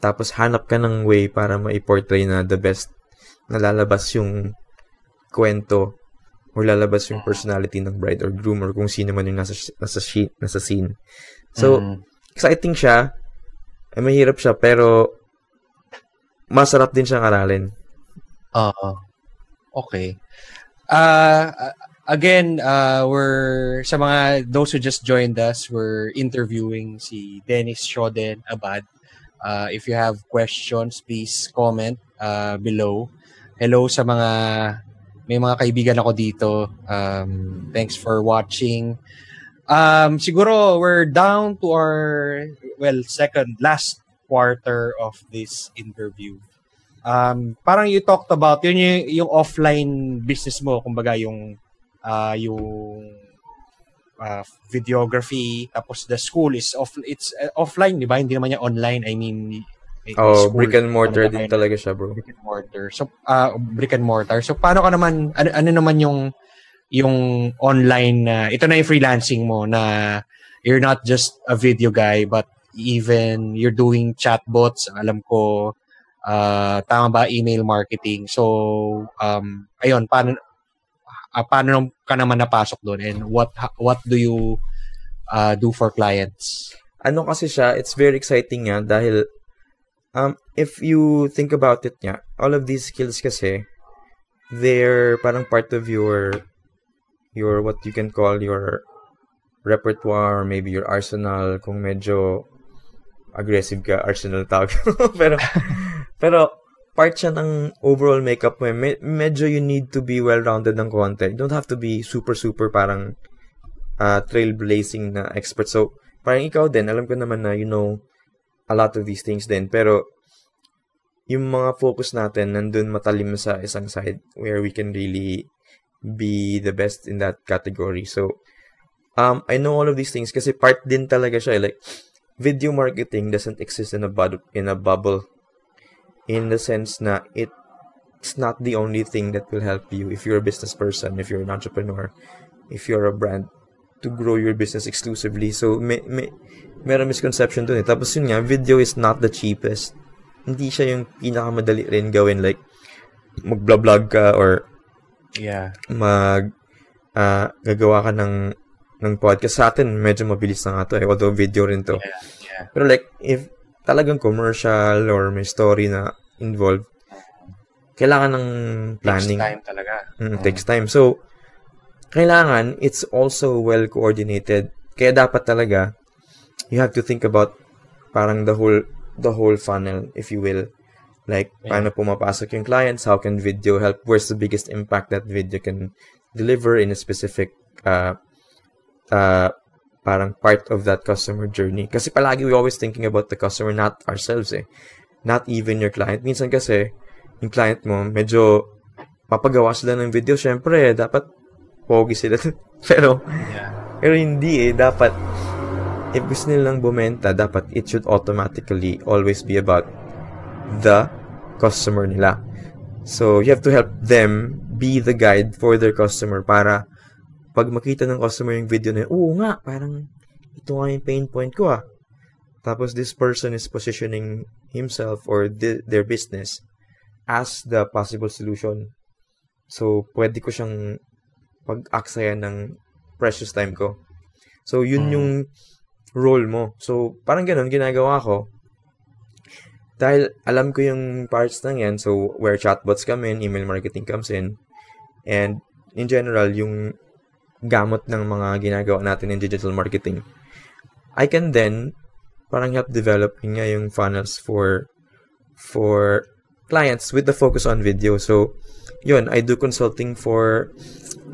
tapos hanap ka ng way para ma-portray na the best na lalabas yung kwento or lalabas yung personality ng bride or groom or kung sino man yung nasa, nasa, nasa scene. So, Mm. exciting siya. Eh, mahirap siya, pero masarap din siyang aralin. Oo. Okay. Uh, again, uh, we're sa mga those who just joined us, we're interviewing si Dennis Shoden Abad. Uh, if you have questions, please comment uh, below. Hello sa mga may mga kaibigan ako dito. Um, thanks for watching. Um, siguro we're down to our well second last quarter of this interview um, parang you talked about yun yung, yung offline business mo kumbaga yung ah, yung ah, videography tapos the school is off it's uh, offline di ba hindi naman yan online I mean a Oh, school, brick and mortar ano din talaga siya, bro. brick and mortar. So, ah, brick and mortar. So, paano ka naman, ano, ano naman yung, yung online na, ito na yung freelancing mo na you're not just a video guy, but even you're doing chatbots, alam ko, ah, tama ba, email marketing. So, um, ayun, paano, ah, paano ka naman napasok doon and what, what do you ah, do for clients? ano kasi siya, it's very exciting nga dahil um, if you think about it nga, all of these skills kasi, they're parang part of your your what you can call your repertoire maybe your arsenal kung medyo aggressive ka, arsenal tawag. pero pero part siya ng overall makeup mo. eh. Me- medyo you need to be well-rounded ng konti. You don't have to be super super parang uh, trailblazing na expert. So, parang ikaw din, alam ko naman na you know a lot of these things din. Pero, yung mga focus natin, nandun matalim sa isang side where we can really be the best in that category. So, um, I know all of these things kasi part din talaga siya. eh. Like, video marketing doesn't exist in a, bud- in a bubble in the sense na it's not the only thing that will help you if you're a business person, if you're an entrepreneur, if you're a brand to grow your business exclusively. So, may, may, meron misconception dun eh. Tapos yun nga, video is not the cheapest. Hindi siya yung pinakamadali rin gawin. Like, mag-vlog ka or Yeah. mag ah, gagawa ka ng ng podcast sa atin medyo mabilis na nga to eh although video rin to Yeah, yeah. pero like if talagang commercial or may story na involved kailangan ng planning Takes time talaga. Mm, takes time. So, kailangan, it's also well coordinated. Kaya dapat talaga, you have to think about parang the whole, the whole funnel, if you will. Like, Yeah. paano pumapasok yung clients, how can video help, where's the biggest impact that video can deliver in a specific, uh, uh, parang part of that customer journey. Kasi palagi we always thinking about the customer, not ourselves eh. Not even your client. Minsan kasi, yung client mo, medyo papagawa sila ng video, syempre, dapat pogi sila. pero, Yeah. pero hindi eh. Dapat, if gusto nilang bumenta, dapat it should automatically always be about the customer nila. So, you have to help them be the guide for their customer para pag makita ng customer yung video na yun, oo nga, parang ito nga yung pain point ko ah. Tapos this person is positioning himself or the, their business as the possible solution. So, pwede ko siyang pag-aksaya ng precious time ko. So, yun Mm. yung role mo. So, parang ganun, ginagawa ko. Dahil alam ko yung parts ng yan, so where chatbots come in, email marketing comes in, and in general, yung gamot ng mga ginagawa natin in digital marketing. I can then parang help develop yun nga yung funnels for for clients with the focus on video. So, yun, I do consulting for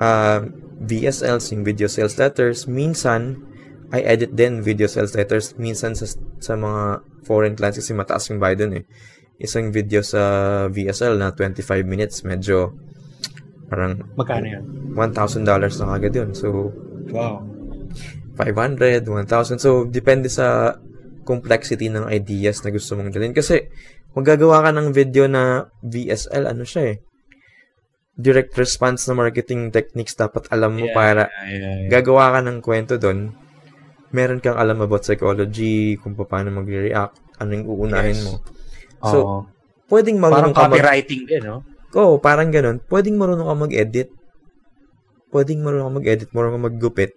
uh, VSLs, yung video sales letters. Minsan, I edit din video sales letters. Minsan sa, sa mga foreign clients kasi mataas yung bayad dun eh. Isang video sa VSL na 25 minutes, medyo parang Magkano yun? $1,000 na kagad yun. So, Wow. 500, 1,000. So, depende sa complexity ng ideas na gusto mong dalhin. Kasi, magagawa ka ng video na VSL, ano siya eh. Direct response na marketing techniques dapat alam mo Yeah, para yeah, yeah, yeah. gagawa ka ng kwento doon. Meron kang alam about psychology, kung paano magre-react, ano yung uunahin Yes. mo. So, Oo. pwedeng parang marunong ka mag- copywriting din, no? Oo, parang ganun. Pwedeng marunong ka mag-edit. Pwedeng marunong ka mag-edit, marunong ka maggupit.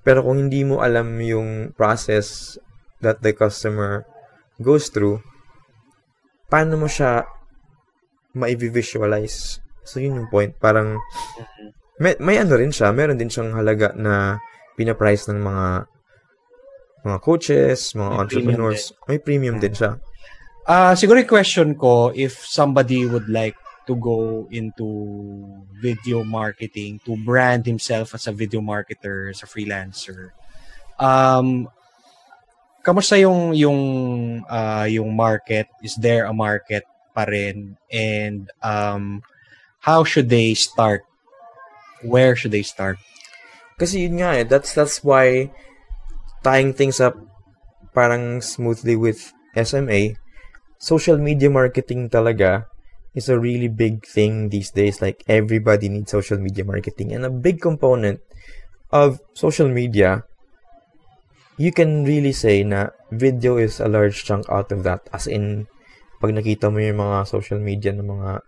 Pero kung hindi mo alam yung process that the customer goes through, paano mo siya ma-visualize? So, yun yung point. Parang, may, may ano rin siya, meron din siyang halaga na pinaprice ng mga mga coaches, mga May premium entrepreneurs. May premium din siya. Ah, siguro yung question ko, if somebody would like to go into video marketing, to brand himself as a video marketer, as a freelancer, um, kamusta yung yung ah, yung market? Is there a market pa rin? And um, how should they start? Where should they start? Kasi yun nga eh, that's, that's why tying things up parang smoothly with SMA, social media marketing talaga is a really big thing these days. Like everybody needs social media marketing. And a big component of social media, you can really say na video is a large chunk out of that. As in, pag nakita mo yung mga social media ng mga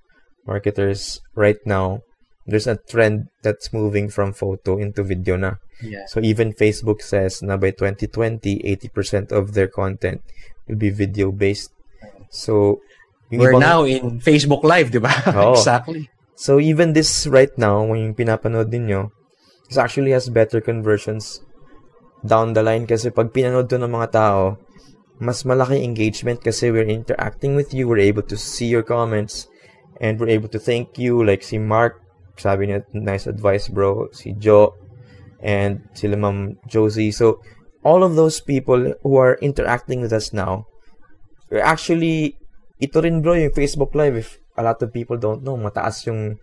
marketers right now, there's a trend that's moving from photo into video na. Yeah. So even Facebook says na by 2020, 80% of their content will be video based. So We're ibang- now in Facebook Live, di ba? Oo. exactly. So even this right now, kung yung pinapanood ninyo, this actually has better conversions down the line kasi pag pinanood to ng mga tao, mas malaki engagement kasi we're interacting with you, we're able to see your comments, and we're able to thank you. Like si Mark, sabi niya, nice advice bro. Si Joe, and sila Ma'am Josie. So, all of those people who are interacting with us now, we're actually, ito rin bro, yung Facebook Live, if a lot of people don't know, mataas yung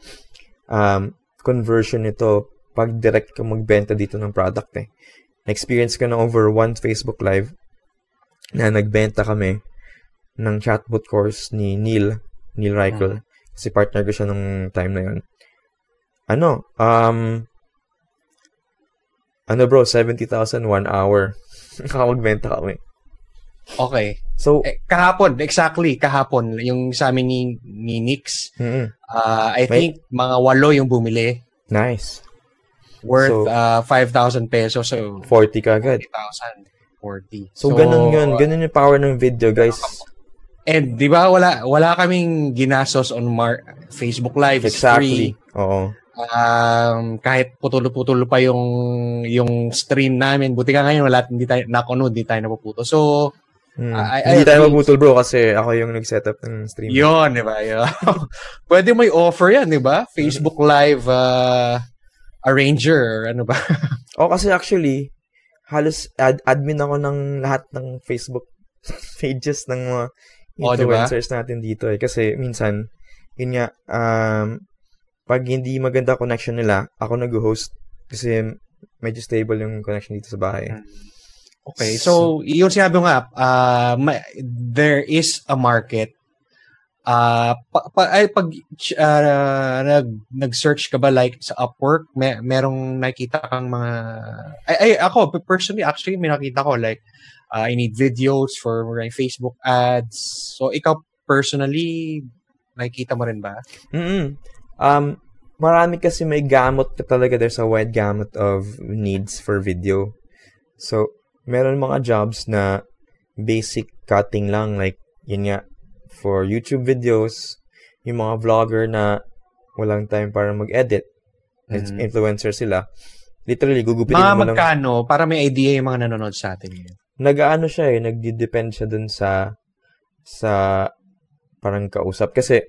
um, conversion nito pag direct ka magbenta dito ng product eh. Na-experience ko na over one Facebook Live na nagbenta kami ng chatbot course ni Neil, Neil Reichel. Kasi partner ko siya nung time na yun. Ano, um, ano bro, 70,000 one hour. Nakamagbenta kami. Okay. So, Eh, kahapon, exactly, kahapon, yung sa amin ni, ni Nix, mm, uh, I May- think mga walo yung bumili. nice. Worth So- uh, 5,000 pesos. So, 40 ka agad. 40,000. 40. So, ganun yun. Ganun yung power ng video, guys. And di ba wala wala kaming ginastos on Mar- Facebook Live. It's Exactly. free. Oo. Um, kahit putulo-putulo pa yung yung stream namin. Buti ka ngayon wala hindi tayo nakunood, hindi tayo napuputo. So, Hmm. I- I Hindi tayo agree. mabutol, bro, kasi ako yung nag-setup ng stream. Yun, di ba? Yun. Pwede may offer yan, di ba? Facebook Live uh, Arranger, ano ba? O, kasi actually, halos ad- admin ako ng lahat ng Facebook pages ng mga O, di ba? influencers natin dito eh. Kasi minsan, yun nga, um, pag hindi maganda connection nila, ako nag-host kasi medyo stable yung connection dito sa bahay. Okay, so yun sinabi ko nga, uh, ma- there is a market. Uh, pa, pa, ay, pag uh, nag, nag-search ka ba like sa Upwork, may, merong nakita kang mga... Ay, ay, ako, personally, actually, may nakita ko like, uh, I need videos for my Facebook ads. So, ikaw personally, nakikita mo rin ba? mm Um, marami kasi may gamot ka talaga. There's a wide gamut of needs for video. So, meron mga jobs na basic cutting lang. Like, yun nga, for YouTube videos, yung mga vlogger na walang time para mag-edit. Mhm. Influencer sila. Literally, gugupitin Mga mo lang. magkano, para may idea yung mga nanonood sa atin. Nag-ano siya eh, nagdi-depend siya dun sa sa parang kausap. Kasi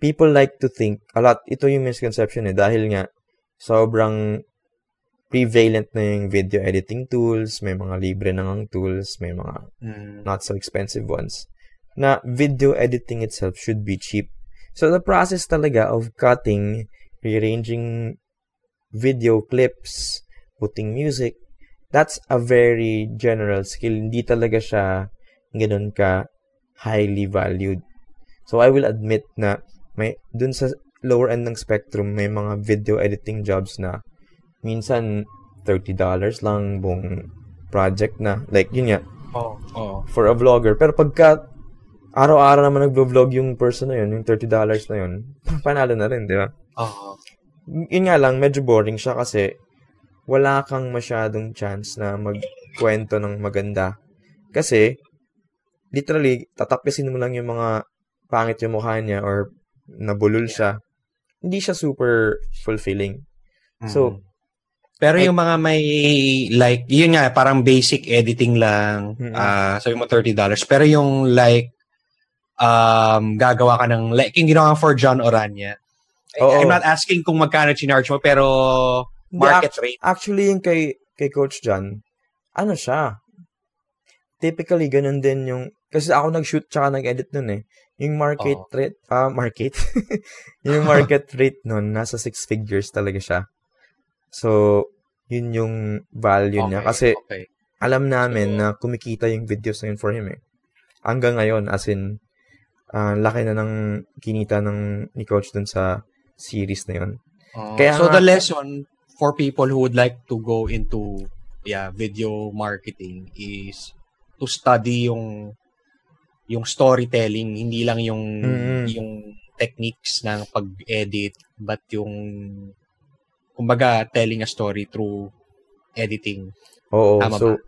people like to think, a lot, ito yung misconception eh, dahil nga sobrang prevalent na yung video editing tools, may mga libre na ngang tools, may mga not so expensive ones, na video editing itself should be cheap. So the process talaga of cutting, rearranging video clips, putting music, that's a very general skill. Hindi talaga siya ganun ka highly valued. So I will admit na may dun sa lower end ng spectrum may mga video editing jobs na minsan $30 lang buong project na. Like yun nga, Oo. Oh, for a vlogger. Pero pagka araw-araw naman nagvo-vlog yung person na yun, yung $30 na yun, panalo na rin, di ba? Oo. Yun nga lang, medyo boring siya kasi wala kang masyadong chance na magkwento ng maganda. Kasi, literally, tatapisin mo lang yung mga pangit yung mukha niya or nabulol siya. Hindi siya super fulfilling. So, Mm. pero yung mga may like yun nga parang basic editing lang Mm-mm. ah sabi mo $30 pero yung like um gagawa ka ng like yung ginawa for John Orania Oo. I'm not asking kung magkano chinarge mo pero Market rate Actually, yung kay, kay Coach John, ano siya? Typically, ganun din yung, kasi ako nag-shoot tsaka nag-edit nun eh. Yung market Oo. rate, ah, market? yung market rate nun, nasa six figures talaga siya. So, yun yung value niya. Kasi, okay. alam namin So- na kumikita yung videos na yun for him eh. hanggang ngayon, as in, ah, laki na ng kinita ng ni Coach dun sa series na yun. Uh, Kaya so nga- the lesson for people who would like to go into yeah, video marketing is to study yung yung storytelling, hindi lang yung Mm. yung techniques ng pag-edit but yung kumbaga telling a story through editing. Oo. Tama so,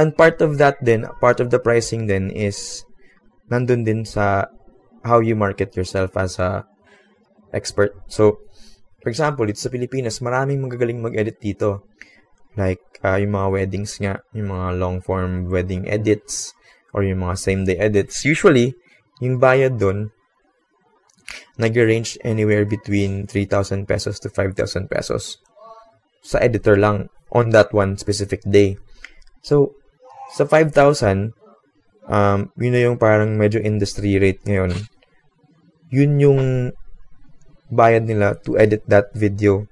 and part of that din, part of the pricing din is nandun din sa how you market yourself as a expert. So, for example, dito sa Pilipinas, maraming magagaling mag-edit dito. Like, ah, yung mga weddings nga, yung mga long-form wedding edits, or yung mga same-day edits. Usually, yung bayad dun, nag-range anywhere between 3,000 pesos to 5,000 pesos sa editor lang on that one specific day. So, sa 5,000, um, yun na yung parang medyo industry rate ngayon. Yun yung bayad nila to edit that video.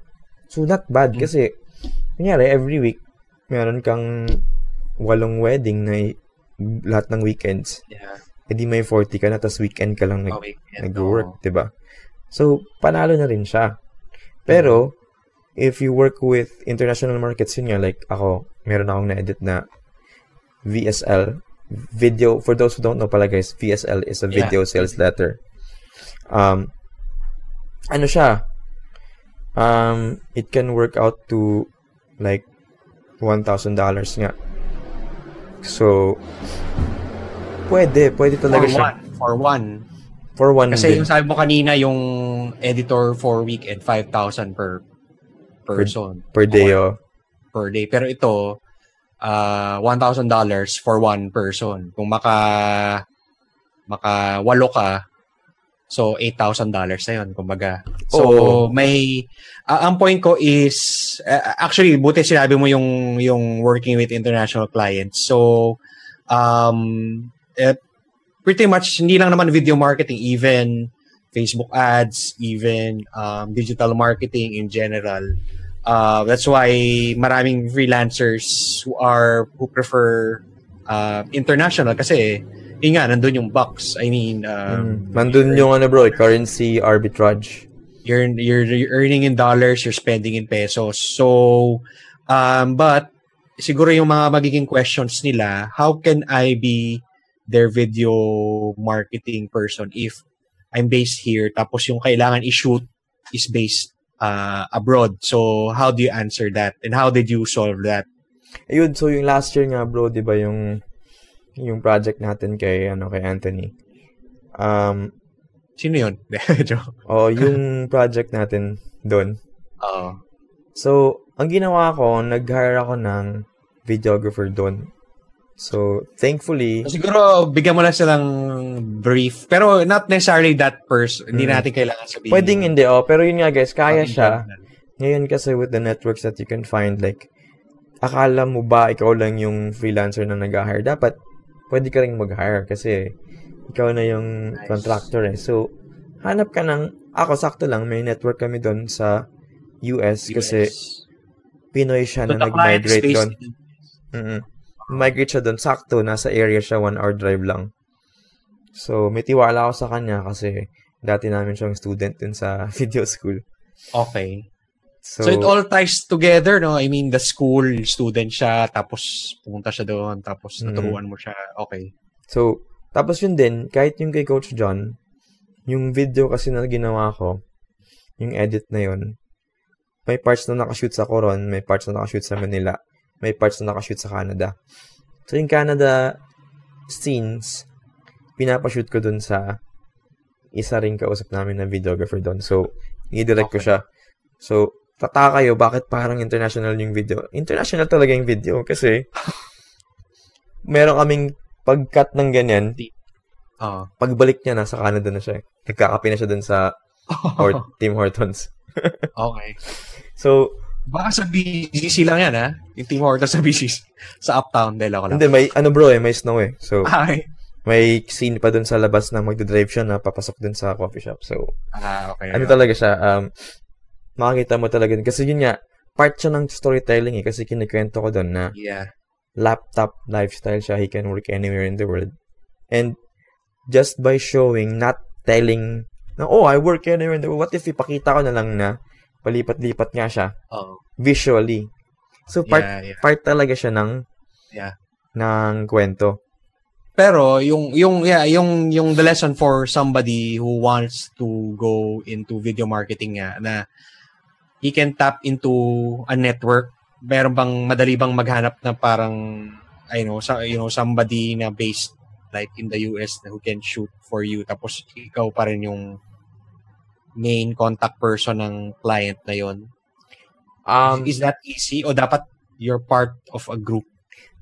So, not bad kasi, kunyari, every week, meron kang walong wedding na lahat ng weekends. Yeah. edi may 40 ka na, tas weekend ka lang nag, Okay. nag-work, 'di ba? So, panalo na rin siya. Pero, if you work with international markets, yun nga, like ako, meron akong na-edit na VSL, video, for those who don't know pala guys, VSL is a Yeah. video sales letter. Um, ano siya? Um, it can work out to like $1,000 nga. So, pwede, pwede For talaga siya. one. For one. For one Kasi din. yung sabi mo kanina, yung editor for weekend, 5,000 per person. per day, oh. per day. Pero ito, uh, $1,000 for one person. Kung maka, maka walo ka, so $8,000 na yun, kumbaga. So, Oo. may, ah, ang point ko is, ah, actually, buti sinabi mo yung, yung working with international clients. So, um, eh, pretty much, hindi lang naman video marketing, even Facebook ads, even um, digital marketing in general. Uh, that's why maraming freelancers who are who prefer uh, international kasi yun nga nandun yung box. I mean, um, Mm. Nandun yung ano bro, currency arbitrage. you're, you're you're earning in dollars, you're spending in pesos. So, um, but siguro yung mga magiging questions nila, how can I be their video marketing person if I'm based here tapos yung kailangan i-shoot is based uh, abroad. So, how do you answer that? And how did you solve that? Ayun, so yung last year nga bro, 'di ba yung yung project natin kay ano kay Anthony. Um, Sino? Joke. oh, yung project natin doon. Oo. So, ang ginawa ko, nag-hire ako ng videographer doon. So, thankfully, Siguro, bigyan mo lang silang brief. Pero not necessarily that person. Hindi Mm. natin kailangan sabihin. pwedeng hindi oh, pero yun nga guys, kaya Something siya. Ngayon kasi with the networks that you can find, like, akala mo ba ikaw lang yung freelancer na nag-hire? Dapat, pwede ka rin mag-hire kasi ikaw na yung Nice. contractor eh. So, hanap ka ng, ako sakto lang, may network kami doon sa US, kasi US. Pinoy siya So, na nag-migrate doon. mm Migrate siya doon, sakto, nasa area siya, one hour drive lang. So, may tiwala ako sa kanya kasi dati namin siyang student din sa video school. Okay. So, So, it all ties together, no? I mean, the school, student siya, tapos pumunta siya doon, tapos Mm. naturuan mo siya. Okay. So, tapos yun din, kahit yung kay Coach John, yung video kasi na ginawa ko, yung edit na yun, may parts na nakashoot sa Coron, may parts na nakashoot sa Manila, may parts na nakashoot sa Canada. So, yung Canada scenes, pinapashoot ko dun sa isa ring kausap namin na videographer doon. So, i-direct ko Okay. siya. So, tataka kayo, bakit parang international yung video? International talaga yung video kasi meron kaming pag-cut ng ganyan, Oo. pagbalik niya, nasa Canada na siya. Nagkakape na siya dun sa Hort- Tim Hortons. okay. So, Baka sa BGC lang yan, ha? Yung Team Hortons sa BGC. Sa Uptown, dahil ako lang. hindi, may, ano bro eh, may snow eh. So, Okay. may scene pa dun sa labas na magdadrive siya na papasok dun sa coffee shop. So, Ah, okay. ano talaga siya, um, makakita mo talaga. Kasi yun nga, part siya ng storytelling eh. Kasi kinikwento ko dun na Yeah. laptop lifestyle siya. He can work anywhere in the world. And just by showing, not telling na, oh, I work here and what if ipakita ko na lang na palipat-lipat nga siya Oh. visually. So, part, Yeah, yeah. part talaga siya ng, Yeah. ng kwento. Pero yung yung yeah, yung yung the lesson for somebody who wants to go into video marketing nga na he can tap into a network. Meron bang madali bang maghanap na parang I know, sa, you know, somebody na based like in the US na who can shoot for you tapos ikaw pa rin yung main contact person ng client na yon. Um, Is that easy o dapat you're part of a group?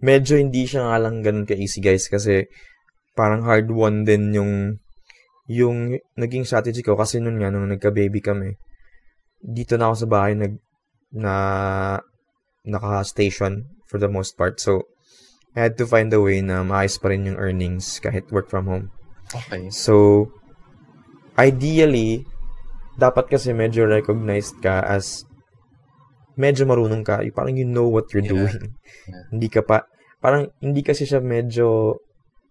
medyo hindi siya nga lang ganun ka-easy guys kasi parang hard won din yung yung naging strategy ko kasi nun nga nung nagka-baby kami dito na ako sa bahay nag na naka-station for the most part so I had to find a way na maayos pa rin yung earnings kahit work from home Okay. so ideally dapat kasi medyo recognized ka as medyo marunong ka yung parang you know what you're Yeah. doing Yeah. hindi ka pa parang hindi kasi siya medyo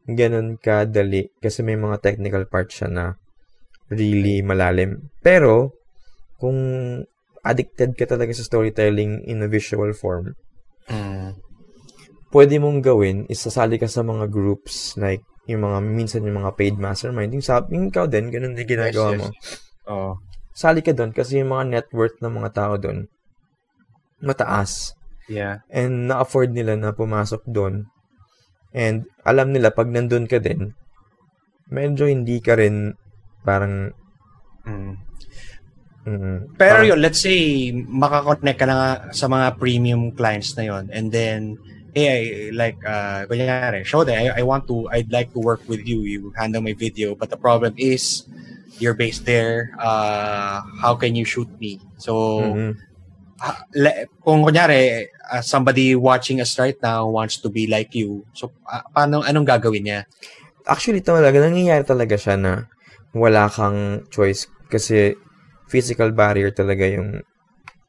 ganun kadali kasi may mga technical parts siya na really malalim. Pero, kung addicted ka talaga sa storytelling in a visual form, Mm. pwede mong gawin is sasali ka sa mga groups like yung mga minsan yung mga paid mastermind yung sabi yung ikaw din ganun din ginagawa Yes, yes. mo Oh. sali ka doon kasi yung mga net worth ng mga tao doon mataas Yeah. and na-afford nila na pumasok doon. And alam nila pag nandun ka din, medyo hindi ka rin parang Mm. Mm, Pero yun, let's say, makakonect ka na nga sa mga premium clients na yon and then, hey, I, like, uh, kunyari, show them, I, I want to, I'd like to work with you, you handle my video, but the problem is, you're based there, uh, how can you shoot me? So, ha- le- kung kunyari, uh, somebody watching us right now wants to be like you, so, uh, paano, anong gagawin niya? Actually, talaga, nangyayari talaga siya na wala kang choice kasi physical barrier talaga yung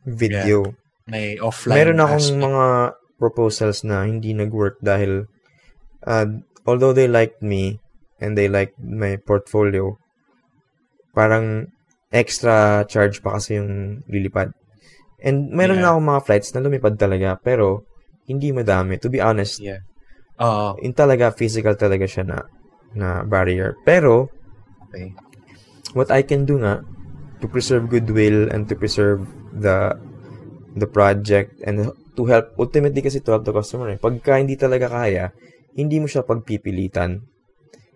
video. May offline Meron akong aspect. mga proposals na hindi nag-work dahil uh, although they liked me and they liked my portfolio, parang extra charge pa kasi yung lilipad. And meron Yeah. na akong mga flights na lumipad talaga, pero hindi madami. To be honest, Yeah. Oo. in talaga, physical talaga siya na, na barrier. Pero, okay. what I can do nga to preserve goodwill and to preserve the the project and to help ultimately kasi to help the customer eh. Pagka hindi talaga kaya, hindi mo siya pagpipilitan.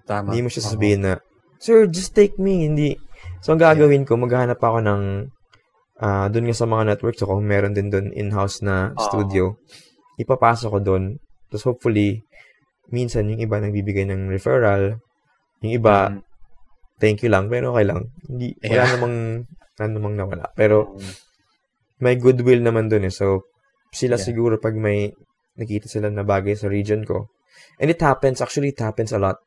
Tama. Hindi mo siya Oo. sasabihin na, Sir, just take me. Hindi. So, ang gagawin ko, maghahanap ako ng ah doon nga sa mga networks ako, meron din doon in-house na Oo. studio. Ipapasok ko doon. Tapos hopefully, minsan yung iba nagbibigay ng referral. Yung iba, Mm. Thank you lang, pero okay lang. Hindi, wala Yeah. namang, wala namang nawala. Pero, Mm. may goodwill naman dun eh. So, sila Yeah. siguro pag may nakita sila na bagay sa region ko. And it happens, actually it happens a lot.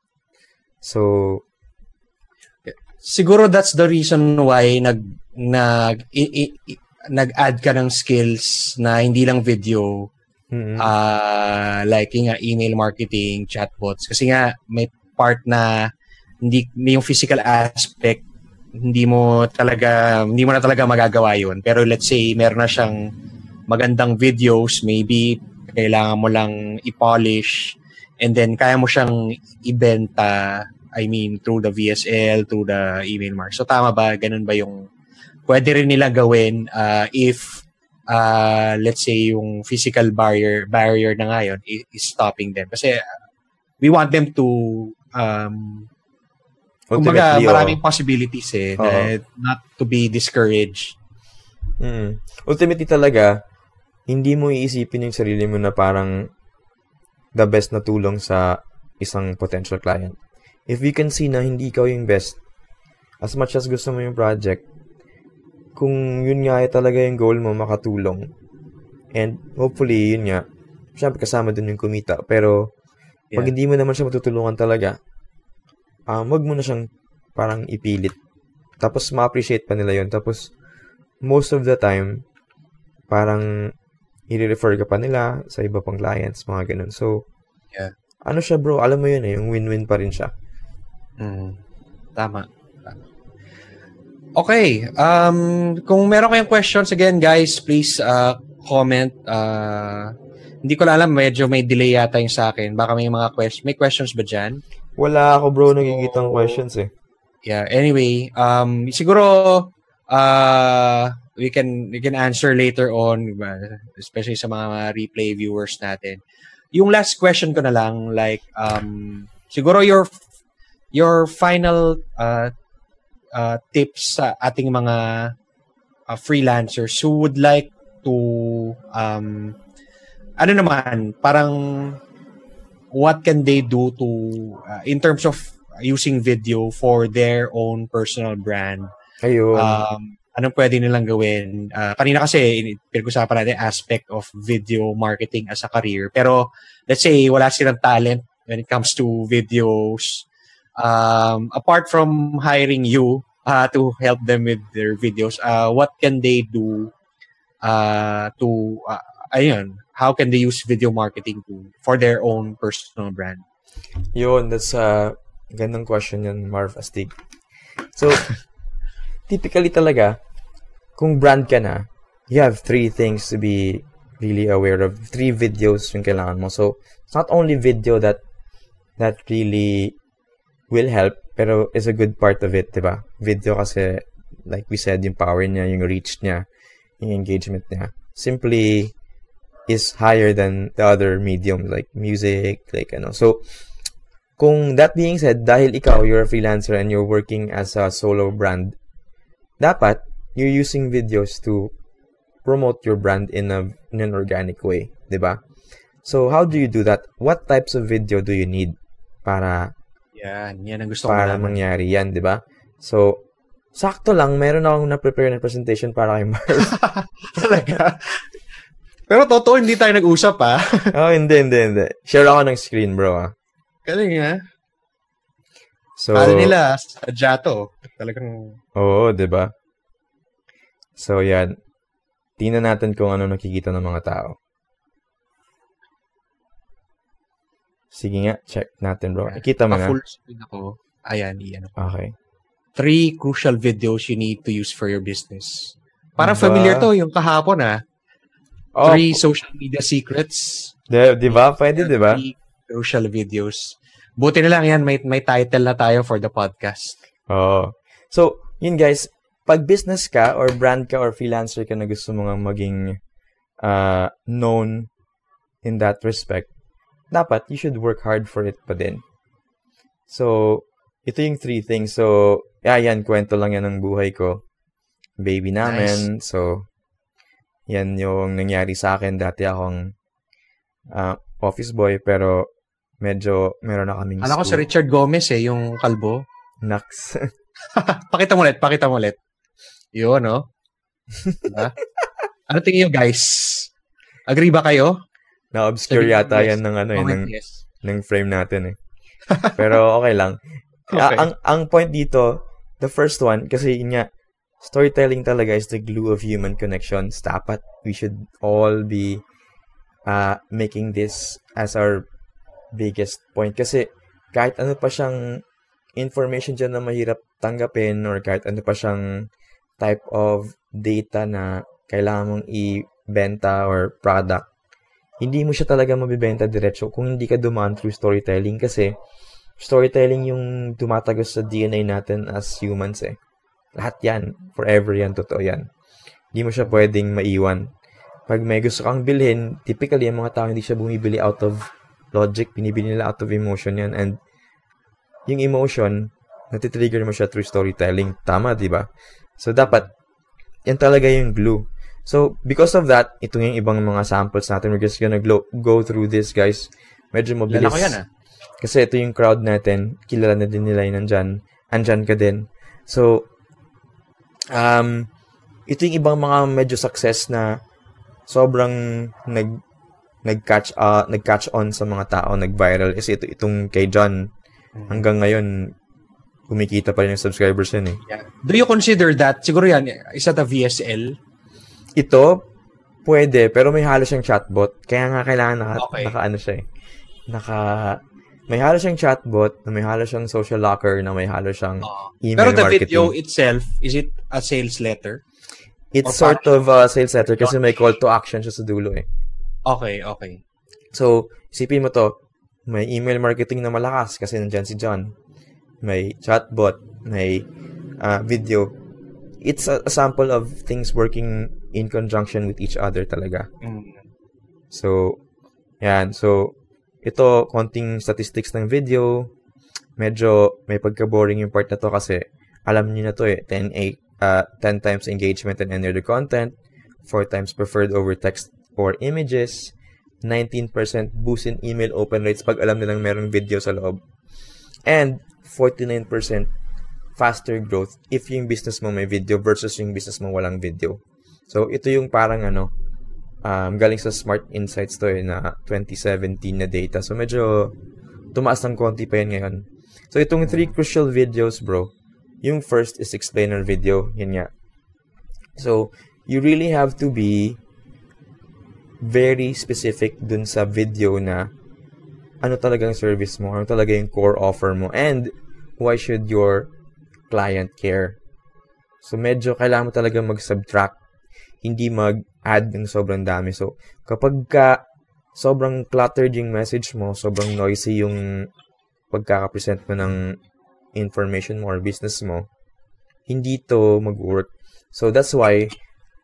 So, siguro that's the reason why nag nag i- i- i- nag-add ka ng skills na hindi lang video mm ah like yung nga email marketing chatbots kasi nga may part na hindi yung physical aspect hindi mo talaga hindi mo na talaga magagawa yun. Pero let's say meron na siyang magandang videos maybe kailangan mo lang i-polish and then kaya mo siyang ibenta I mean through the VSL through the email mark. So tama ba? Ganun ba yung pwede rin nila gawin uh, if uh, let's say yung physical barrier barrier na ngayon is, stopping them. Kasi we want them to um kumbaga oh. maraming possibilities eh Oo. na- not to be discouraged mm, ultimately talaga, hindi mo iisipin yung sarili mo na parang the best na tulong sa isang potential client. If you can see na hindi ikaw yung best, as much as gusto mo yung project, kung yun nga ay talaga yung goal mo, makatulong. And hopefully, yun nga, syempre kasama dun yung kumita. Pero, pag Yeah. hindi mo naman siya matutulungan talaga, um, wag mo na siyang parang ipilit. Tapos, ma-appreciate pa nila yun. Tapos, most of the time, parang i-refer ka pa nila sa iba pang clients, mga ganun. So, Yeah. ano siya bro, alam mo yun eh, yung win-win pa rin siya. Mm. Tama. Okay. Um, kung meron kayong questions, again, guys, please uh, comment. Uh, hindi ko alam, medyo may delay yata yung sa akin. Baka may mga questions. May questions ba dyan? Wala ako bro, nagigitang questions eh. Yeah, anyway, um, siguro, uh, we can we can answer later on, especially sa mga replay viewers natin. Yung last question ko na lang, like, um, siguro your your final uh, uh, tips sa ating mga uh, freelancers who would like to um, ano naman parang what can they do to uh, in terms of using video for their own personal brand? Ayun. um, anong pwede nilang gawin? Uh, kanina kasi pinag-usapan natin aspect of video marketing as a career. Pero let's say wala silang talent when it comes to videos. Um, apart from hiring you uh, to help them with their videos, uh, what can they do uh, to, uh, ayun, how can they use video marketing to, for their own personal brand? Yun, that's a gandang question yan, Marv Astig. So, typically talaga, kung brand ka na, you have three things to be really aware of. Three videos yung kailangan mo. So, it's not only video that that really will help, pero is a good part of it, di ba? Video kasi, like we said, yung power niya, yung reach niya, yung engagement niya, simply is higher than the other mediums like music, like ano. So, kung that being said, dahil ikaw, you're a freelancer and you're working as a solo brand, dapat you're using videos to promote your brand in a in an organic way, 'di ba? So, how do you do that? What types of video do you need para Yan, yan ang gusto ko para mangyari yan, 'di ba? So, sakto lang meron akong na-prepare na presentation para kay Marv. Talaga? Pero totoo, hindi tayo nag-usap, ha? oh, hindi, hindi, hindi. Share ako ng screen, bro. Ah. Galing, ha? So, Kala nila, sadya to. Talagang, Oo, 'di ba? So, yan. Tingnan natin kung ano nakikita ng mga tao. Sige nga, check natin, bro. Ikita mo na. full screen ako. Ayan, iyan ako. Okay. Three crucial videos you need to use for your business. Parang Diba? familiar to, yung kahapon, ha? Oh, Three social media secrets. di, di ba? Pwede, di ba? Three crucial videos. Buti na lang yan, may, may title na tayo for the podcast. Oo. So, yun guys, pag business ka or brand ka or freelancer ka na gusto mo nga maging uh, known in that respect, dapat you should work hard for it pa din. So, ito yung three things. So, yeah, yan, kwento lang yan ng buhay ko. Baby namin. So, yan yung nangyari sa akin. Dati akong uh, office boy, pero medyo meron na kaming Alam ko si Richard Gomez eh, yung kalbo. Naks. pakita mo ulit, pakita mo ulit. Yun, no? Diba? ano tingin nyo, guys? Agree ba kayo? Na-obscure Sabi yata yes. yan ng ano eh, ng, yes. ng frame natin eh. Pero okay lang. Ah, Okay. ang ang point dito, the first one kasi yun nga storytelling talaga is the glue of human connections. Dapat we should all be uh, making this as our biggest point kasi kahit ano pa siyang information dyan na mahirap tanggapin or kahit ano pa siyang type of data na kailangan mong i-benta or product, hindi mo siya talaga mabibenta diretso kung hindi ka dumaan through storytelling kasi storytelling yung tumatagos sa DNA natin as humans eh. Lahat yan. Forever yan. Totoo yan. Hindi mo siya pwedeng maiwan. Pag may gusto kang bilhin, typically, ang mga tao hindi siya bumibili out of logic. Binibili nila out of emotion yan. And yung emotion, natitrigger mo siya through storytelling. Tama, di ba? So, dapat, yan talaga yung glue. So, because of that, ito yung ibang mga samples natin. We're just gonna go, go through this, guys. Medyo mabilis. Ko yan, ah. Kasi ito yung crowd natin. Kilala na din nila yun nandyan. Andyan ka din. So, um, ito yung ibang mga medyo success na sobrang nag nag-catch uh, nag-catch on sa mga tao, nag-viral. Kasi ito itong kay John hanggang ngayon kumikita pa rin yung subscribers yun eh. Yeah. Do you consider that, siguro yan, isa ta VSL? Ito pwede pero may halo siyang chatbot. Kaya nga kailangan naka, Okay. naka ano siya eh. Naka may halo siyang chatbot, na may halo siyang social locker, na may halo siyang Oo. email Pero the marketing. video itself, is it a sales letter? It's or sort of a sales letter kasi may call to action siya sa dulo eh. Okay, okay. So, isipin mo to, may email marketing na malakas kasi nandyan si John. May chatbot, may ah, video. It's a, a sample of things working in conjunction with each other talaga. Mm. So, yan. So, ito, konting statistics ng video. Medyo may pagka-boring yung part na to kasi alam niyo na to eh. 10, eight, uh, 10 times engagement and enter the content. 4 times preferred over text or images. 19% boost in email open rates pag alam nilang merong video sa loob. And 49% faster growth if yung business mo may video versus yung business mo walang video. So, ito yung parang ano, um, galing sa Smart Insights to eh, na 2017 na data. So, medyo tumaas ng konti pa yan ngayon. So, itong three crucial videos, bro. Yung first is explainer video. Yan nga. So, you really have to be very specific dun sa video na ano talagang service mo, ano talaga yung core offer mo, and why should your client care. So, medyo kailangan mo talaga mag-subtract, hindi mag-add ng sobrang dami. So, kapag ka sobrang cluttered yung message mo, sobrang noisy yung pagkakapresent mo ng information mo or business mo, hindi to mag-work. So, that's why,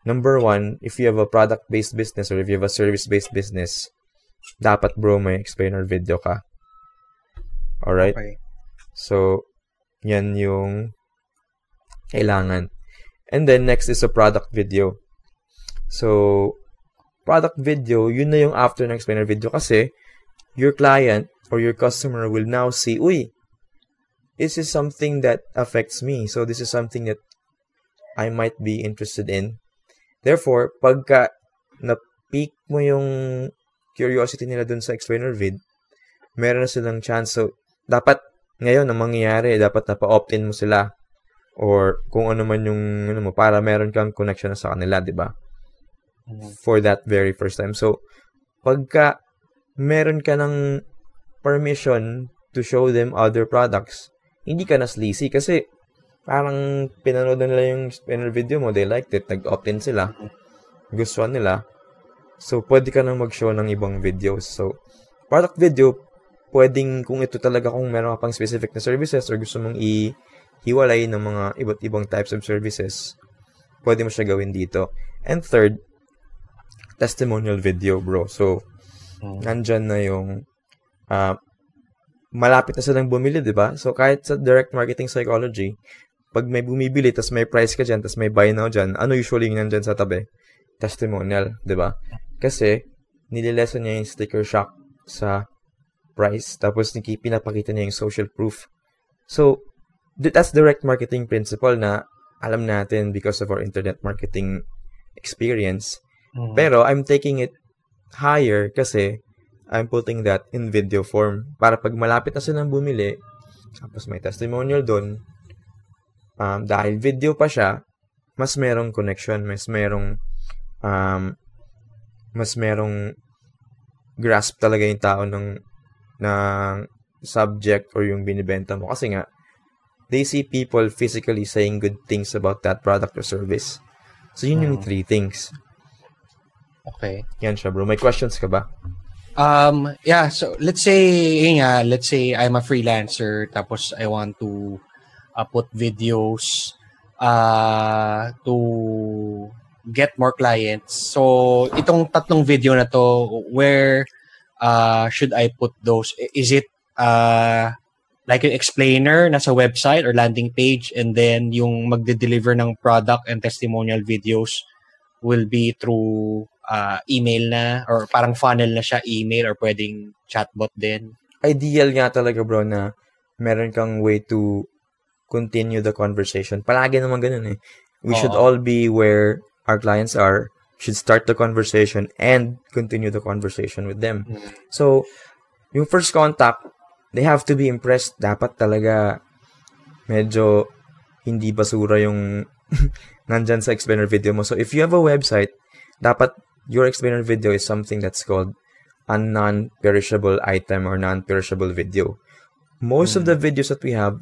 number one, if you have a product-based business or if you have a service-based business, dapat bro, may explainer video ka. Alright? Okay. So, yan yung kailangan. And then, next is a product video. So, product video, yun na yung after ng explainer video kasi your client or your customer will now see, uy, this is something that affects me. So, this is something that I might be interested in. Therefore, pagka na-peak mo yung curiosity nila dun sa explainer vid, meron na silang chance. So, dapat ngayon ang mangyayari, dapat napa-opt-in mo sila or kung ano man yung ano mo para meron kang connection na sa kanila, 'di ba? For that very first time. So, pagka meron ka ng permission to show them other products, hindi ka na sleazy kasi parang pinanood na nila yung spinner video mo, they liked it, nag-opt-in sila, gustuhan nila. So, pwede ka nang mag-show ng ibang videos. So, product video, pwedeng kung ito talaga kung meron ka pang specific na services or gusto mong i-hiwalay ng mga iba't ibang types of services, pwede mo siya gawin dito. And third, testimonial video, bro. So, nandyan na yung ah, malapit na silang bumili, di ba? So, kahit sa direct marketing psychology, pag may bumibili, tas may price ka dyan, tas may buy now dyan, ano usually yung nandyan sa tabi? Testimonial, di ba? Kasi, nililesan niya yung sticker shock sa price, tapos pinapakita niya yung social proof. So, th- that's direct marketing principle na alam natin because of our internet marketing experience. Pero I'm taking it higher kasi I'm putting that in video form para pag malapit na silang bumili, tapos may testimonial doon, um, dahil video pa siya, mas merong connection, mas merong um, mas merong grasp talaga yung tao ng ng subject or yung binibenta mo kasi nga they see people physically saying good things about that product or service. So yun yung three things. Okay. Yan siya, bro. May questions ka ba? Um, yeah, so let's say, yun nga, let's say I'm a freelancer tapos I want to uh, put videos uh, to get more clients. So, itong tatlong video na to, where uh, should I put those? Is it uh, like an explainer na sa website or landing page and then yung magde-deliver ng product and testimonial videos will be through uh, email na or parang funnel na siya email or pwedeng chatbot din. Ideal nga talaga, bro, na meron kang way to continue the conversation. Palagi naman ganun eh. We should Oo. all be where our clients are, should start the conversation and continue the conversation with them. So, yung first contact, they have to be impressed. Dapat talaga medyo hindi basura yung nandyan sa explainer video mo. So, if you have a website, dapat your explainer video is something that's called a non-perishable item or non-perishable video. Most of the videos that we have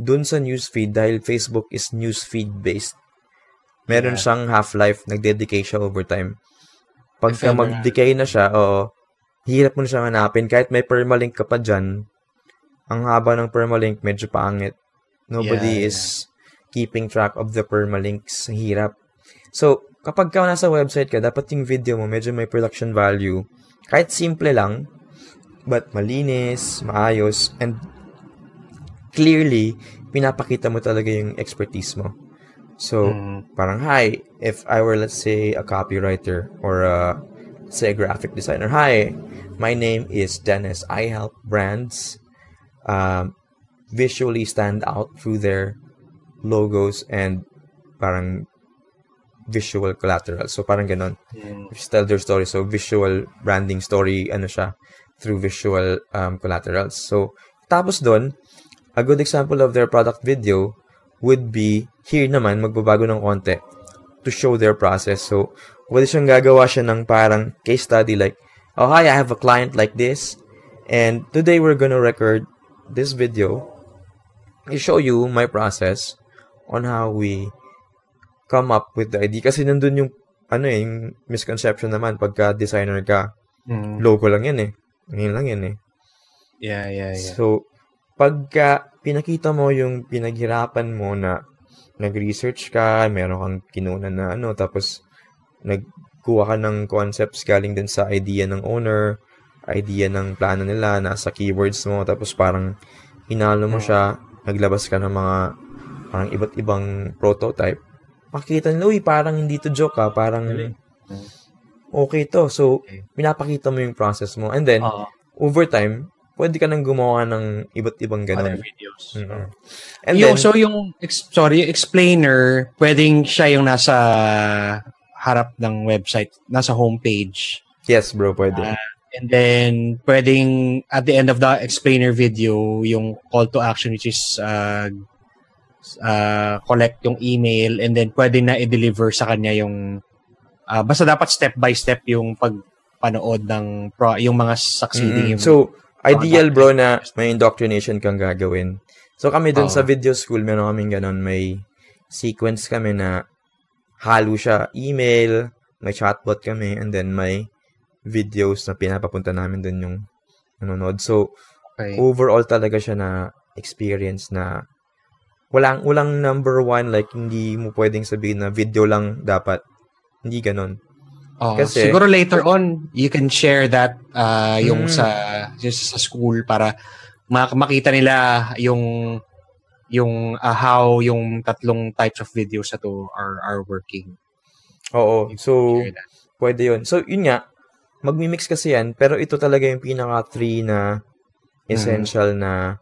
dun sa newsfeed dahil Facebook is newsfeed based. Meron Yeah. siyang half-life, nagdedecay siya over time. Pagka mag-decay na siya, oo, hirap mo na siyang hanapin. Kahit may permalink ka pa dyan, ang haba ng permalink, medyo pangit. Nobody Yeah, is keeping track of the permalinks. Hirap. So, kapag ka nasa website ka, dapat yung video mo medyo may production value. Kahit simple lang, but malinis, maayos, and clearly, pinapakita mo talaga yung expertise mo. So, Mm. parang, hi, if I were, let's say, a copywriter or a, say, a graphic designer, hi, my name is Dennis. I help brands um, visually stand out through their logos and parang visual collateral. So, parang ganon. Mm. tell their story. So, visual branding story, ano siya, through visual um, collaterals. So, tapos doon, a good example of their product video would be, here naman, magbabago ng konti to show their process. So, pwede siyang gagawa siya ng parang case study like, oh, hi, I have a client like this, and today we're gonna record this video to show you my process on how we come up with the idea. Kasi nandun yung, ano eh, yung misconception naman pagka designer ka. Mm. Logo lang yan eh. Ngayon lang yan eh. Yeah, yeah, yeah. So, pagka pinakita mo yung pinaghirapan mo na nag-research ka, meron kang kinunan na ano, tapos nagkuha ka ng concepts galing din sa idea ng owner, idea ng plano nila, nasa keywords mo, tapos parang hinalo mo siya, naglabas ka ng mga parang iba't ibang prototype. Makikita nila, uy, parang hindi to joke ha, parang Galing. okay to. So, pinapakita mo yung process mo. And then, Oo. over time, pwede ka nang gumawa ng iba't ibang other ganun. videos. Mm-mm. And yung, then, so yung ex- sorry, yung explainer, pwedeng siya yung nasa harap ng website, nasa homepage. yes bro, pwede. Ah, And then pwedeng at the end of the explainer video, yung call to action which is uh, uh, collect yung email and then pwede na i-deliver sa kanya yung ah, basta dapat step by step yung pagpanood ng pro, yung mga succeeding yung So, ideal bro na may indoctrination kang gagawin. So, kami dun Oo. sa video school, meron kaming ganun, may sequence kami na halo siya, email, may chatbot kami, and then may videos na pinapapunta namin dun yung nanonood. So, okay. overall talaga siya na experience na walang walang number one like hindi mo pwedeng sabihin na video lang dapat. Hindi ganun. Oh, Kasi- siguro later on you can share that uh, yung Mm. sa just sa school para mak- makita nila yung yung uh, how yung tatlong types of videos na to are are working. oo so pwede yun. So yun nga magmi-mix kasi yan pero ito talaga yung pinaka three na essential na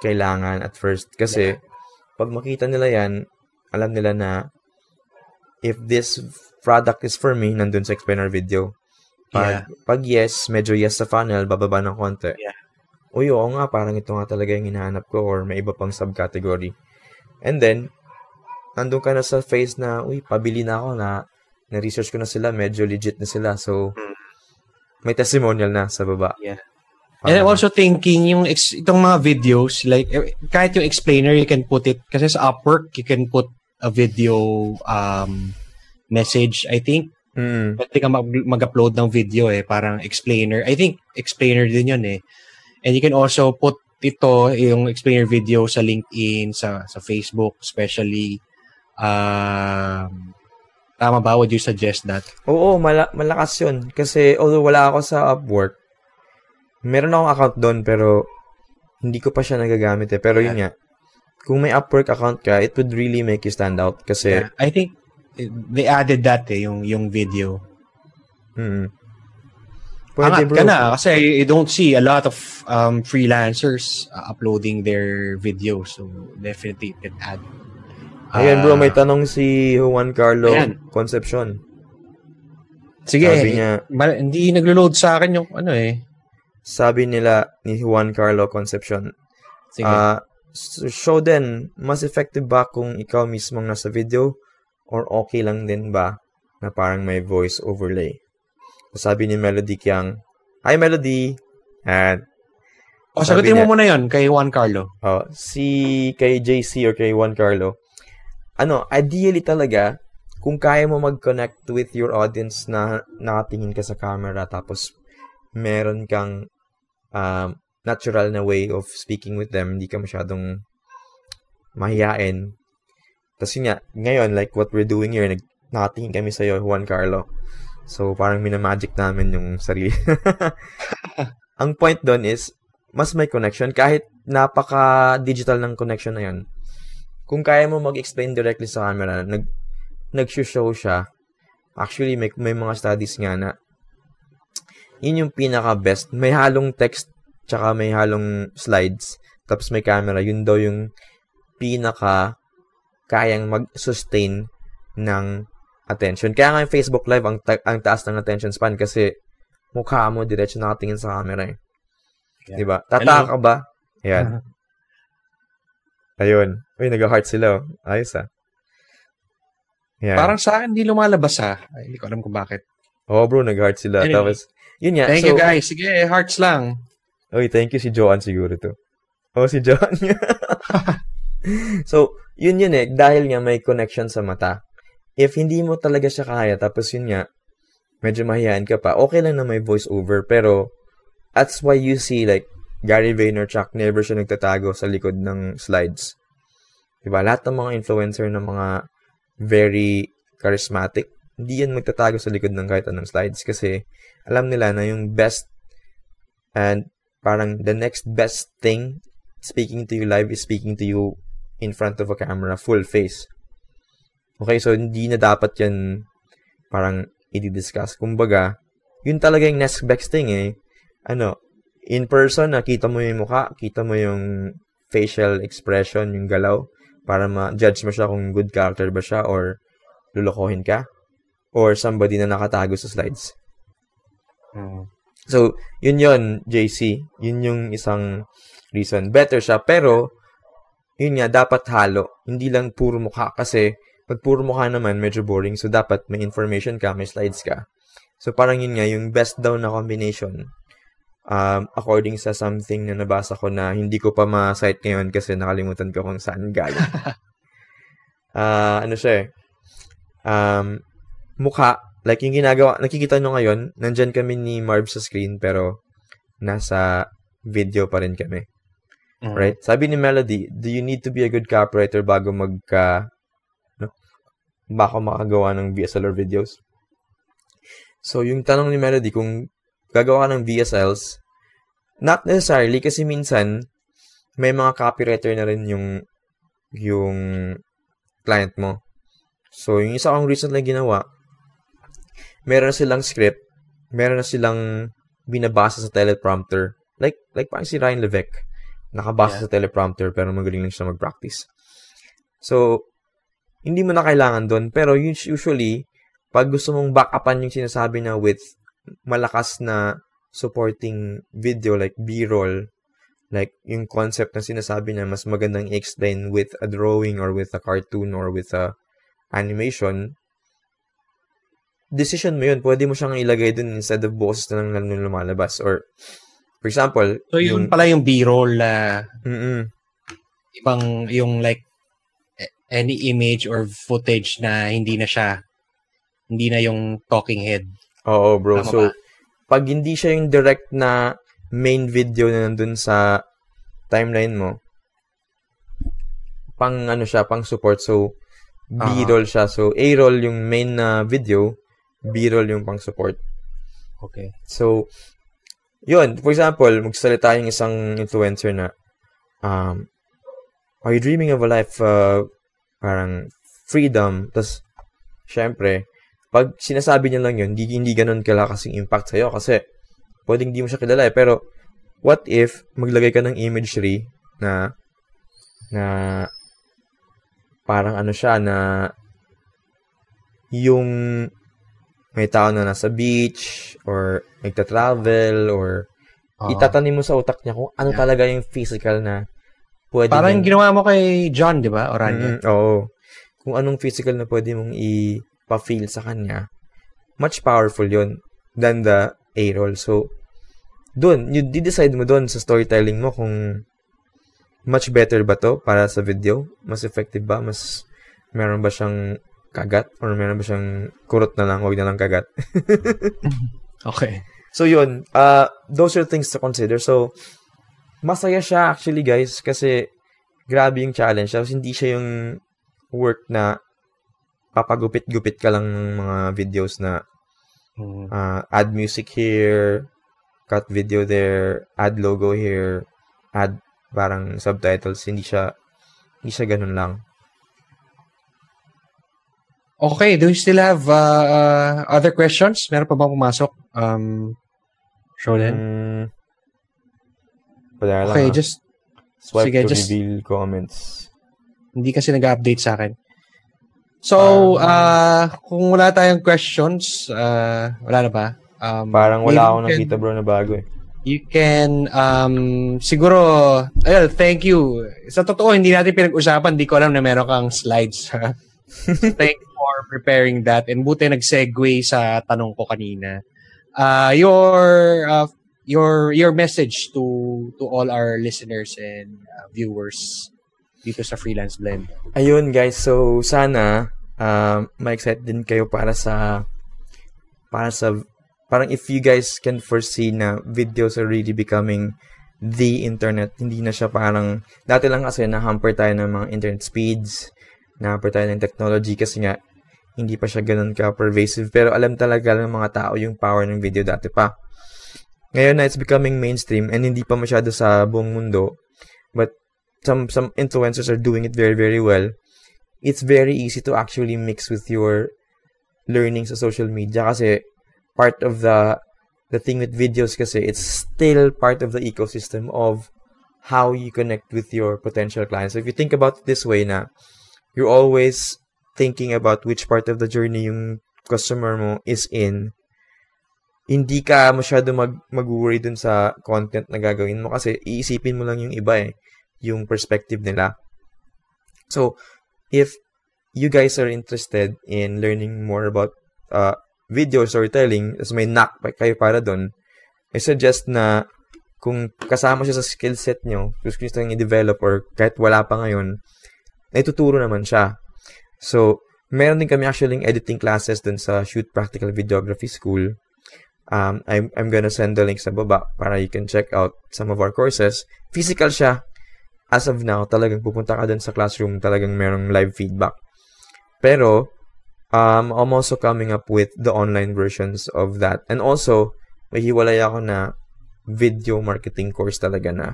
kailangan at first. Kasi pag makita nila yan alam nila na if this product is for me nandun sa explainer video Pag, pag yes, medyo yes sa funnel, bababa ng konti. Yeah. Uy, oo nga, parang ito nga talaga yung hinahanap ko or may iba pang subcategory. And then, nandun ka na sa phase na, uy, pabili na ako na, na-research ko na sila, medyo legit na sila. So, Hmm. may testimonial na sa baba. Yeah. And I'm also thinking yung ex- itong mga videos like eh, kahit yung explainer you can put it kasi sa Upwork you can put a video um message I think Mm. pwede ka mag- mag-upload ng video eh parang explainer I think explainer din yun eh and you can also put ito yung explainer video sa LinkedIn sa sa Facebook especially um tama ba would you suggest that Oo, mala- malakas yun. Kasi, although wala ako sa Upwork, meron akong account doon, pero hindi ko pa siya nagagamit eh. Pero yun nga, kung may Upwork account ka, it would really make you stand out. Kasi, Yeah, I think eh, they added that eh yung yung video mm, Angat ka na kasi I don't see a lot of um, freelancers uh, uploading their videos. So, definitely it can add. Ayan bro, Ah, may tanong si Juan Carlo Ayan. Concepcion. Sige, Sabi niya, hindi naglo-load sa akin yung ano eh. Sabi nila ni Juan Carlo Concepcion, Sige. s- show din, mas effective ba kung ikaw mismong nasa video or okay lang din ba na parang may voice overlay? Sabi ni Melody Kiang, Hi, Melody. And, O, Sabi sagutin mo niya- muna yon kay Juan Carlo. oh, si kay JC or kay Juan Carlo, ano, ideally talaga, kung kaya mo mag-connect with your audience na nakatingin ka sa camera tapos meron kang um, natural na way of speaking with them, hindi ka masyadong mahihain. Tapos yun nga, ngayon, like what we're doing here, nag, nakatingin kami sa'yo, Juan Carlo. So, parang minamagic namin yung sarili. Ang point doon is, mas may connection. Kahit napaka-digital ng connection na yun, kung kaya mo mag-explain directly sa camera, nag, nag-show siya, actually, may, may mga studies nga na, yun yung pinaka-best. May halong text, tsaka may halong slides, tapos may camera, yun daw yung pinaka kayang mag-sustain ng attention. Kaya nga yung Facebook Live, ang, ta- ang taas ng attention span kasi mukha mo diretso nakatingin sa camera eh. Yeah. Diba? Tataka ka ba? Ayan. Ayun. Uy, nag-heart sila. oh. Ayos ah. Yan. Parang sa akin, hindi lumalabas ha. Ay, hindi ko alam kung bakit. Oo bro, nag-heart sila. Anyway. Tapos, yun nga. Thank so, you guys. Sige, hearts lang. Uy, thank you si Joanne siguro to. Oh, si Joanne. so, yun yun eh. Dahil nga may connection sa mata. If hindi mo talaga siya kaya, tapos yun nga, medyo mahihain ka pa, okay lang na may voice over. Pero, that's why you see like, Gary Vaynerchuk, never siya nagtatago sa likod ng slides. Diba? Lahat ng mga influencer ng mga very charismatic, hindi yan magtatago sa likod ng kahit anong slides kasi alam nila na yung best and parang the next best thing speaking to you live is speaking to you in front of a camera, full face. Okay, so hindi na dapat yan parang i-discuss. Kumbaga, yun talaga yung next best thing eh. Ano, in person, nakita mo yung mukha, kita mo yung facial expression, yung galaw, para ma-judge mo siya kung good character ba siya or lulukohin ka or somebody na nakatago sa slides. So, yun yon JC. Yun yung isang reason. Better siya, pero, yun nga, dapat halo. Hindi lang puro mukha kasi, pag puro mukha naman, medyo boring. So, dapat may information ka, may slides ka. So, parang yun nga, yung best daw na combination, um, according sa something na nabasa ko na hindi ko pa ma-cite ngayon kasi nakalimutan ko kung saan galing. Ah, ano siya eh, um, mukha, like yung ginagawa, nakikita nyo ngayon, nandyan kami ni Marv sa screen, pero nasa video pa rin kami. Mhm. Right? Sabi ni Melody, do you need to be a good copywriter bago magka, no? Baka makagawa ng VSL or videos? So, yung tanong ni Melody, kung gagawa ka ng VSLs, not necessarily, kasi minsan, may mga copywriter na rin yung, yung client mo. So, yung isa kong recently ginawa, meron na silang script, meron na silang binabasa sa teleprompter. Like, like parang si Ryan Levesque. Nakabasa Yeah. sa teleprompter, pero magaling lang siya mag-practice. So, hindi mo na kailangan doon. Pero us- usually, pag gusto mong back-upan yung sinasabi na with malakas na supporting video like B-roll, like yung concept na sinasabi niya, mas magandang i-explain with a drawing or with a cartoon or with a animation, decision mo yun. Pwede mo siyang ilagay dun instead of boses na lang lumalabas. Or, for example, So, yun pala yung B-roll na Mm-mm. ibang, yung like, any image or footage na hindi na siya, hindi na yung talking head. Oo, bro. Tama so, ba? pag hindi siya yung direct na main video na nandun sa timeline mo, pang ano siya, pang support. So, B-roll siya. So, A-roll yung main na video, B-roll yung pang support. Okay. So, yun. For example, magsalita yung isang influencer na, um, are you dreaming of a life, uh, parang freedom? Tapos, syempre, pag sinasabi niya lang yun, hindi, hindi ganun kalakasing impact sa'yo kasi pwedeng hindi mo siya kilala eh. Pero, what if maglagay ka ng imagery na na parang ano siya na yung may tao na nasa beach or nagta-travel or Oo. itatanim mo sa utak niya kung ano Yeah. talaga yung physical na pwede Parang yung ginawa mo kay John, di ba? Orania. Mm, oo. Kung anong physical na pwede mong ipa-feel sa kanya, much powerful yon than the A-roll. So, doon, you decide mo doon sa storytelling mo kung much better ba to para sa video? Mas effective ba? Mas meron ba siyang kagat? Or meron ba siyang kurot na lang, huwag na lang kagat? Okay. So yun, uh, those are things to consider. So, masaya siya actually guys kasi grabe yung challenge. Tapos hindi siya yung work na papagupit-gupit ka lang ng mga videos na Mm. uh, add music here, cut video there, add logo here, add parang subtitles. Hindi siya, hindi siya ganun lang. Okay, do you still have uh, uh, other questions? Meron pa bang pumasok? Um, Sholen? Mm, wala lang Okay, ah. just Swipe sige, to just- reveal comments. hindi kasi nag-update sa akin. So, Um, uh, kung wala tayong questions, uh, wala na ba? Um, Parang wala akong can- nakita bro na bago eh. You can, um, siguro, ayun, thank you. Sa totoo, hindi natin pinag-usapan. Di ko alam na meron kang slides. thank you for preparing that. And buti nag-segue sa tanong ko kanina. Uh, your, uh, your, your message to, to all our listeners and uh, viewers dito sa Freelance Blend. Ayun guys, so sana um ma-excite din kayo para sa para sa parang if you guys can foresee na videos are really becoming the internet, hindi na siya parang dati lang kasi na-hamper tayo ng mga internet speeds, na-hamper tayo ng technology kasi nga hindi pa siya ganun ka-pervasive pero alam talaga ng mga tao yung power ng video dati pa. Ngayon na it's becoming mainstream and hindi pa masyado sa buong mundo but some some influencers are doing it very very well it's very easy to actually mix with your learning sa social media kasi part of the the thing with videos kasi it's still part of the ecosystem of how you connect with your potential clients. So if you think about it this way na you're always thinking about which part of the journey yung customer mo is in hindi ka masyado mag mag-worry dun sa content na gagawin mo kasi iisipin mo lang yung iba eh yung perspective nila. So, if you guys are interested in learning more about uh, video storytelling, as may knack pa kayo para doon, I suggest na kung kasama siya sa skill set nyo, gusto nyo i-develop or kahit wala pa ngayon, naituturo naman siya. So, meron din kami actually editing classes dun sa Shoot Practical Videography School. Um, I'm, I'm gonna send the link sa baba para you can check out some of our courses. Physical siya. As of now, talagang pupunta ka dun sa classroom, talagang merong live feedback. Pero, um, I'm also coming up with the online versions of that. And also, may hiwalay ako na video marketing course talaga na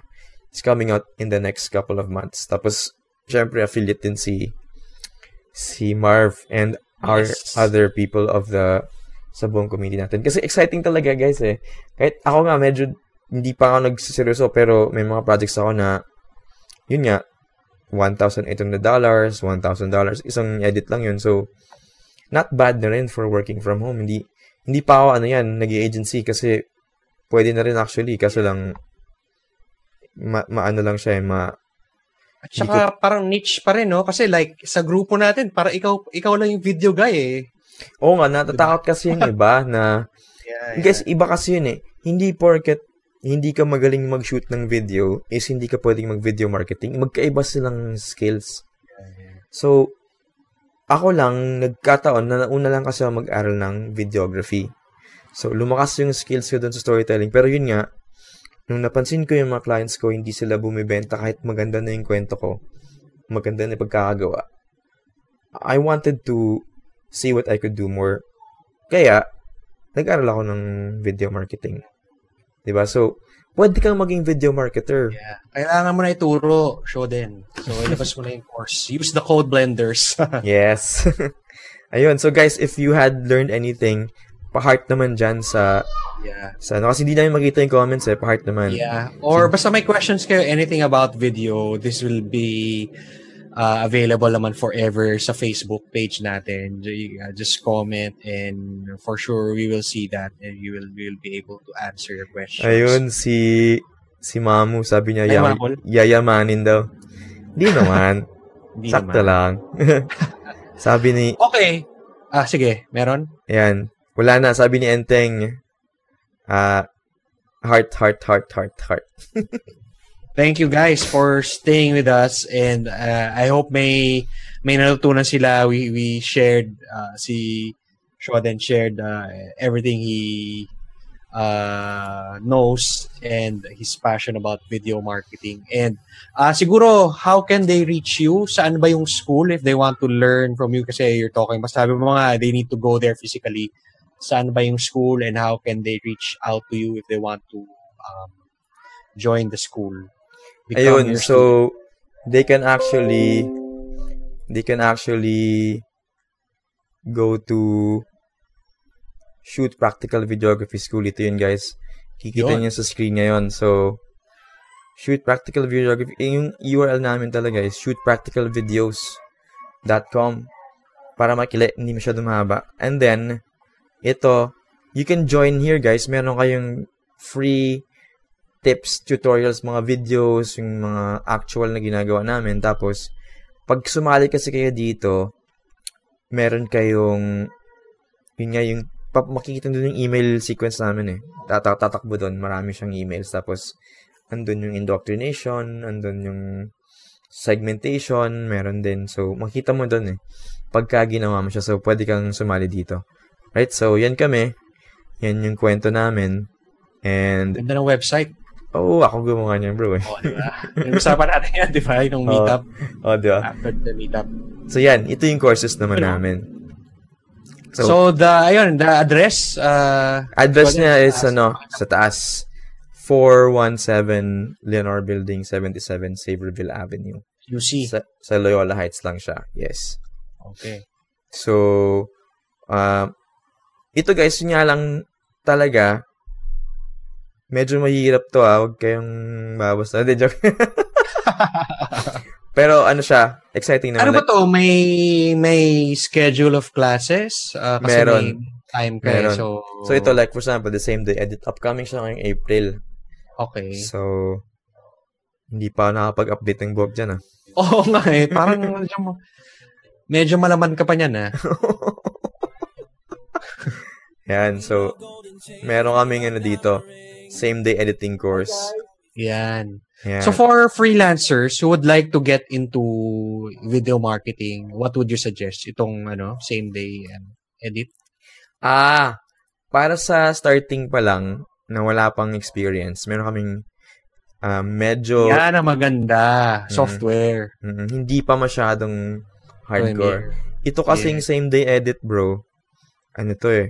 it's coming out in the next couple of months. Tapos, syempre, affiliate din si si Marv and our Yes. other people of the sa buong community natin. Kasi exciting talaga, guys, eh. Kahit ako nga, medyo hindi pa ako nagsiseryoso, pero may mga projects ako na, yun nga, $1,800, $1,000, isang edit lang yun. So, not bad na rin for working from home. Hindi, hindi pa ako, ano yan, nag agency kasi pwede na rin actually, kaso lang, ma, maano lang siya, eh, ma, At saka parang niche pa rin, no? Kasi like, sa grupo natin, para ikaw ikaw lang yung video guy, eh. oo nga, natatakot kasi yung iba na, Yeah, Guys, iba kasi yun eh. Hindi porket hindi ka magaling mag-shoot ng video is hindi ka pwedeng mag-video marketing. Magkaiba silang skills. So, ako lang, nagkataon na nauna lang kasi mag-aral ng videography. So, lumakas yung skills ko dun sa storytelling. Pero yun nga, nung napansin ko yung mga clients ko, hindi sila bumibenta kahit maganda na yung kwento ko. Maganda na yung pagkakagawa. I wanted to see what I could do more. Kaya, nag-aral ako ng video marketing. 'Di ba? So, pwede kang maging video marketer. Yeah. Kailangan mo na ituro, show din. So, ilabas mo na yung course. Use the code blenders. Yes. Ayun. So, guys, if you had learned anything, pa-heart naman dyan sa, yeah. sa ano. Kasi hindi namin makita yung comments eh. Pa-heart naman. Yeah. Or basta may questions kayo, anything about video, this will be uh, available naman forever sa Facebook page natin. Uh, Just comment and for sure we will see that and we will we will be able to answer your questions. Ayun, si, si Mamu, sabi niya, Ay, yam, yayamanin daw. Hindi naman. Hindi Sakto naman. lang. sabi ni, Okay. Ah, sige. Meron? Ayan. Wala na. Sabi ni Enteng, ah, Heart, heart, heart, heart, heart. Thank you guys for staying with us and uh, I hope may may natutunan sila. We we shared uh, si Shoden shared uh, everything he uh, knows and his passion about video marketing. And uh, siguro, how can they reach you? Saan ba yung school if they want to learn from you? Kasi you're talking, mas sabi mo nga, they need to go there physically. Saan ba yung school and how can they reach out to you if they want to um, join the school? Ayun, so they can actually they can actually go to shoot practical videography school. Ito yun guys. Kikita niyo sa screen ngayon. So shoot practical videography eh, yung URL namin talaga is shootpracticalvideos.com para makila hindi masyado mahaba. And then ito you can join here guys meron kayong free tips, tutorials, mga videos, yung mga actual na ginagawa namin. Tapos, pag sumali kasi kayo dito, meron kayong, yun nga, yung, pap, makikita doon yung email sequence namin eh. Tatak tatakbo doon, marami siyang emails. Tapos, andun yung indoctrination, andun yung segmentation, meron din. So, makita mo doon eh. Pagka ginawa mo siya, so, pwede kang sumali dito. Right? So, yan kami. Yan yung kwento namin. And, Ganda ng website. Oo, oh, ako gumawa niyan, bro. Eh. Oh, di ba? Usapan natin yan, di ba? Yung meetup. Oh, di ba? After the meetup. So, yan. Ito yung courses naman Ano? namin. So, So, the, ayun, the address, uh, address niya is, taas. ano, sa taas. 417 Leonor Building, 77 Saverville Avenue. UC. Sa, sa Loyola Heights lang siya. Yes. Okay. So, uh, ito guys, yun nga lang talaga, medyo mahirap to ah. Huwag kayong babasta. Hindi, joke. Pero ano siya, exciting naman. Ano ba to? May may schedule of classes? Uh, kasi Meron. may time ka eh. Meron. So, So ito like for example, the same day edit upcoming siya ngayong April. Okay. So hindi pa nakapag-update ng blog diyan ah. Oo nga eh. Parang medyo, medyo malaman ka pa niyan ah. Yan, so meron kaming ano dito, same day editing course. Yan. Yan. So for freelancers who would like to get into video marketing, what would you suggest? Itong ano, same day and edit? ah, para sa starting pa lang na wala pang experience, meron kaming ah, medyo Yan ang maganda. Mm. Software. mm, hindi pa masyadong hardcore. Ito kasing Yeah. same day edit, bro. Ano to eh?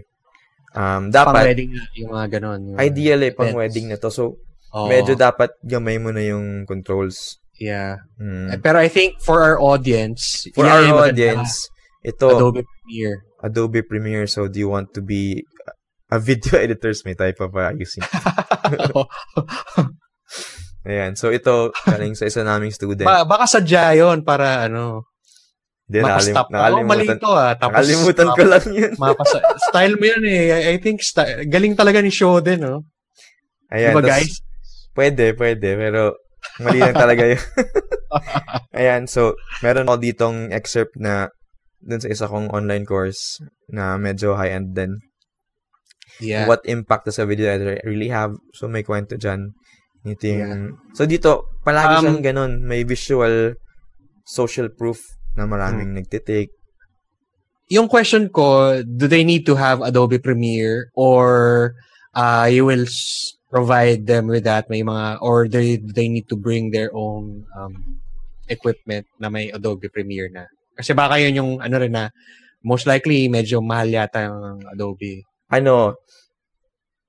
Um, Pang dapat wedding na, yung mga ganon. Yung, ideal eh pang events. wedding na to. So Oo. medyo dapat gamay mo na yung controls. Yeah. Mm. Eh, Pero I think for our audience, For yan our yung maganda. audience, ito Adobe Premiere. Adobe Premiere. So, do you want to be a video editor's may type pa ayusin. Ayan. So, ito, galing sa isa naming student. ba- baka sadya yun para ano, Hindi, nakalim- mapastop. Oh, mali ito ah. Tapos, nakalimutan ko lang yun. mapasa- style mo yun eh. I, think sty- galing talaga ni Shoden, no? Ayan. diba tas- guys? Pwede, pwede. Pero, mali lang talaga yun. Ayan. So, meron ako ditong excerpt na dun sa isa kong online course na medyo high-end din. Yeah. What impact does a video editor really have? So, may kwento dyan. Ito yung... So, dito, palagi Um, siyang ganun. May visual social proof na maraming Hmm. nagtitake. Yung question ko, do they need to have Adobe Premiere or uh, you will provide them with that? May mga, or they, they need to bring their own um, equipment na may Adobe Premiere na? Kasi baka yun yung ano rin na most likely medyo mahal yata yung Adobe. Ano,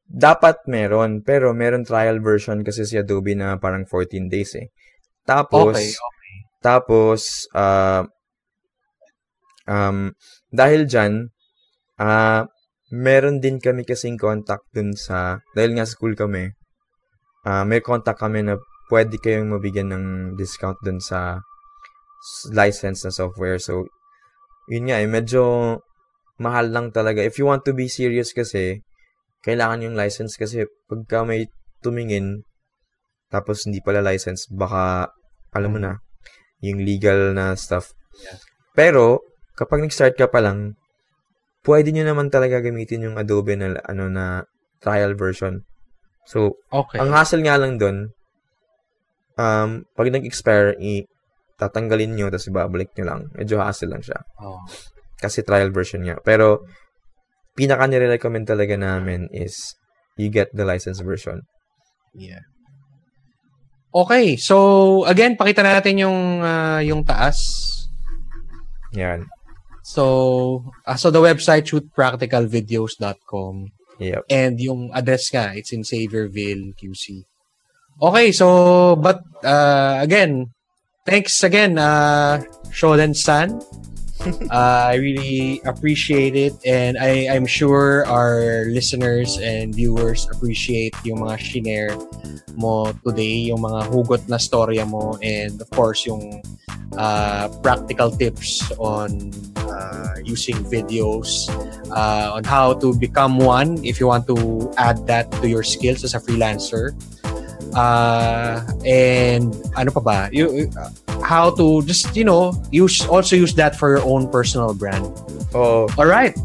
dapat meron, pero meron trial version kasi si Adobe na parang 14 days eh. Tapos, Okay, tapos, ah, um, dahil dyan, ah, meron din kami kasing contact dun sa, dahil nga school kami, ah, may contact kami na pwede kayong mabigyan ng discount dun sa license na software. So, yun nga eh, medyo mahal lang talaga. If you want to be serious kasi, kailangan yung license kasi pagka may tumingin, tapos hindi pala license, baka, alam mo na, yung legal na stuff. Yeah. Pero, kapag nag-start ka pa lang, pwede nyo naman talaga gamitin yung Adobe na, ano, na trial version. So, Okay. ang hassle nga lang dun, um, pag nag-expire, i- tatanggalin nyo, tapos ibabalik nyo lang. Medyo hassle lang siya. Oh. Kasi trial version nga. Pero, pinaka nire-recommend talaga namin is you get the license version. Yeah. Okay, so again, pakita natin yung ah, yung taas. Yan. So, ah, so the website shootpracticalvideos.com Yep. and yung address nga, it's in Saviorville, QC. Okay, so but uh, again, thanks again uh Shoden San. Uh, I really appreciate it and I I'm sure our listeners and viewers appreciate yung mga shinare mo today, yung mga hugot na storya mo and of course yung uh, practical tips on uh, using videos uh, on how to become one if you want to add that to your skills as a freelancer. Uh, and ano pa ba? You, uh, how to just, you know, use also use that for your own personal brand. Oh, All right.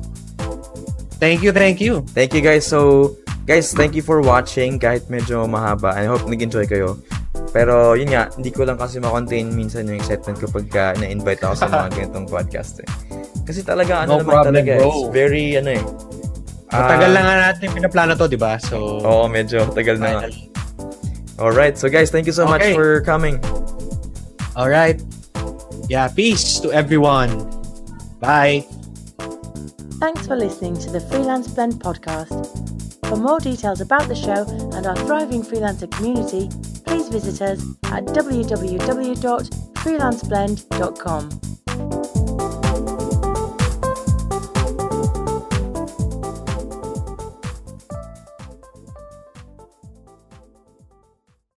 Thank you, thank you. thank you guys. So, guys, thank you for watching kahit medyo mahaba. I hope nag-enjoy kayo. Pero, yun nga, hindi ko lang kasi makontain minsan yung excitement kapag ka na-invite ako sa mga ganitong podcast eh. Kasi talaga, ano No naman problem, talaga, bro. it's very, ano eh. Matagal ah, lang nga natin yung pinaplano to, di ba? So, Oo, medyo tagal na nga. Alright, so guys, thank you so much Okay. for coming. All right. Yeah, peace to everyone. Bye. Thanks for listening to the Freelance Blend podcast. For more details about the show and our thriving freelancer community, please visit us at www.freelanceblend.com.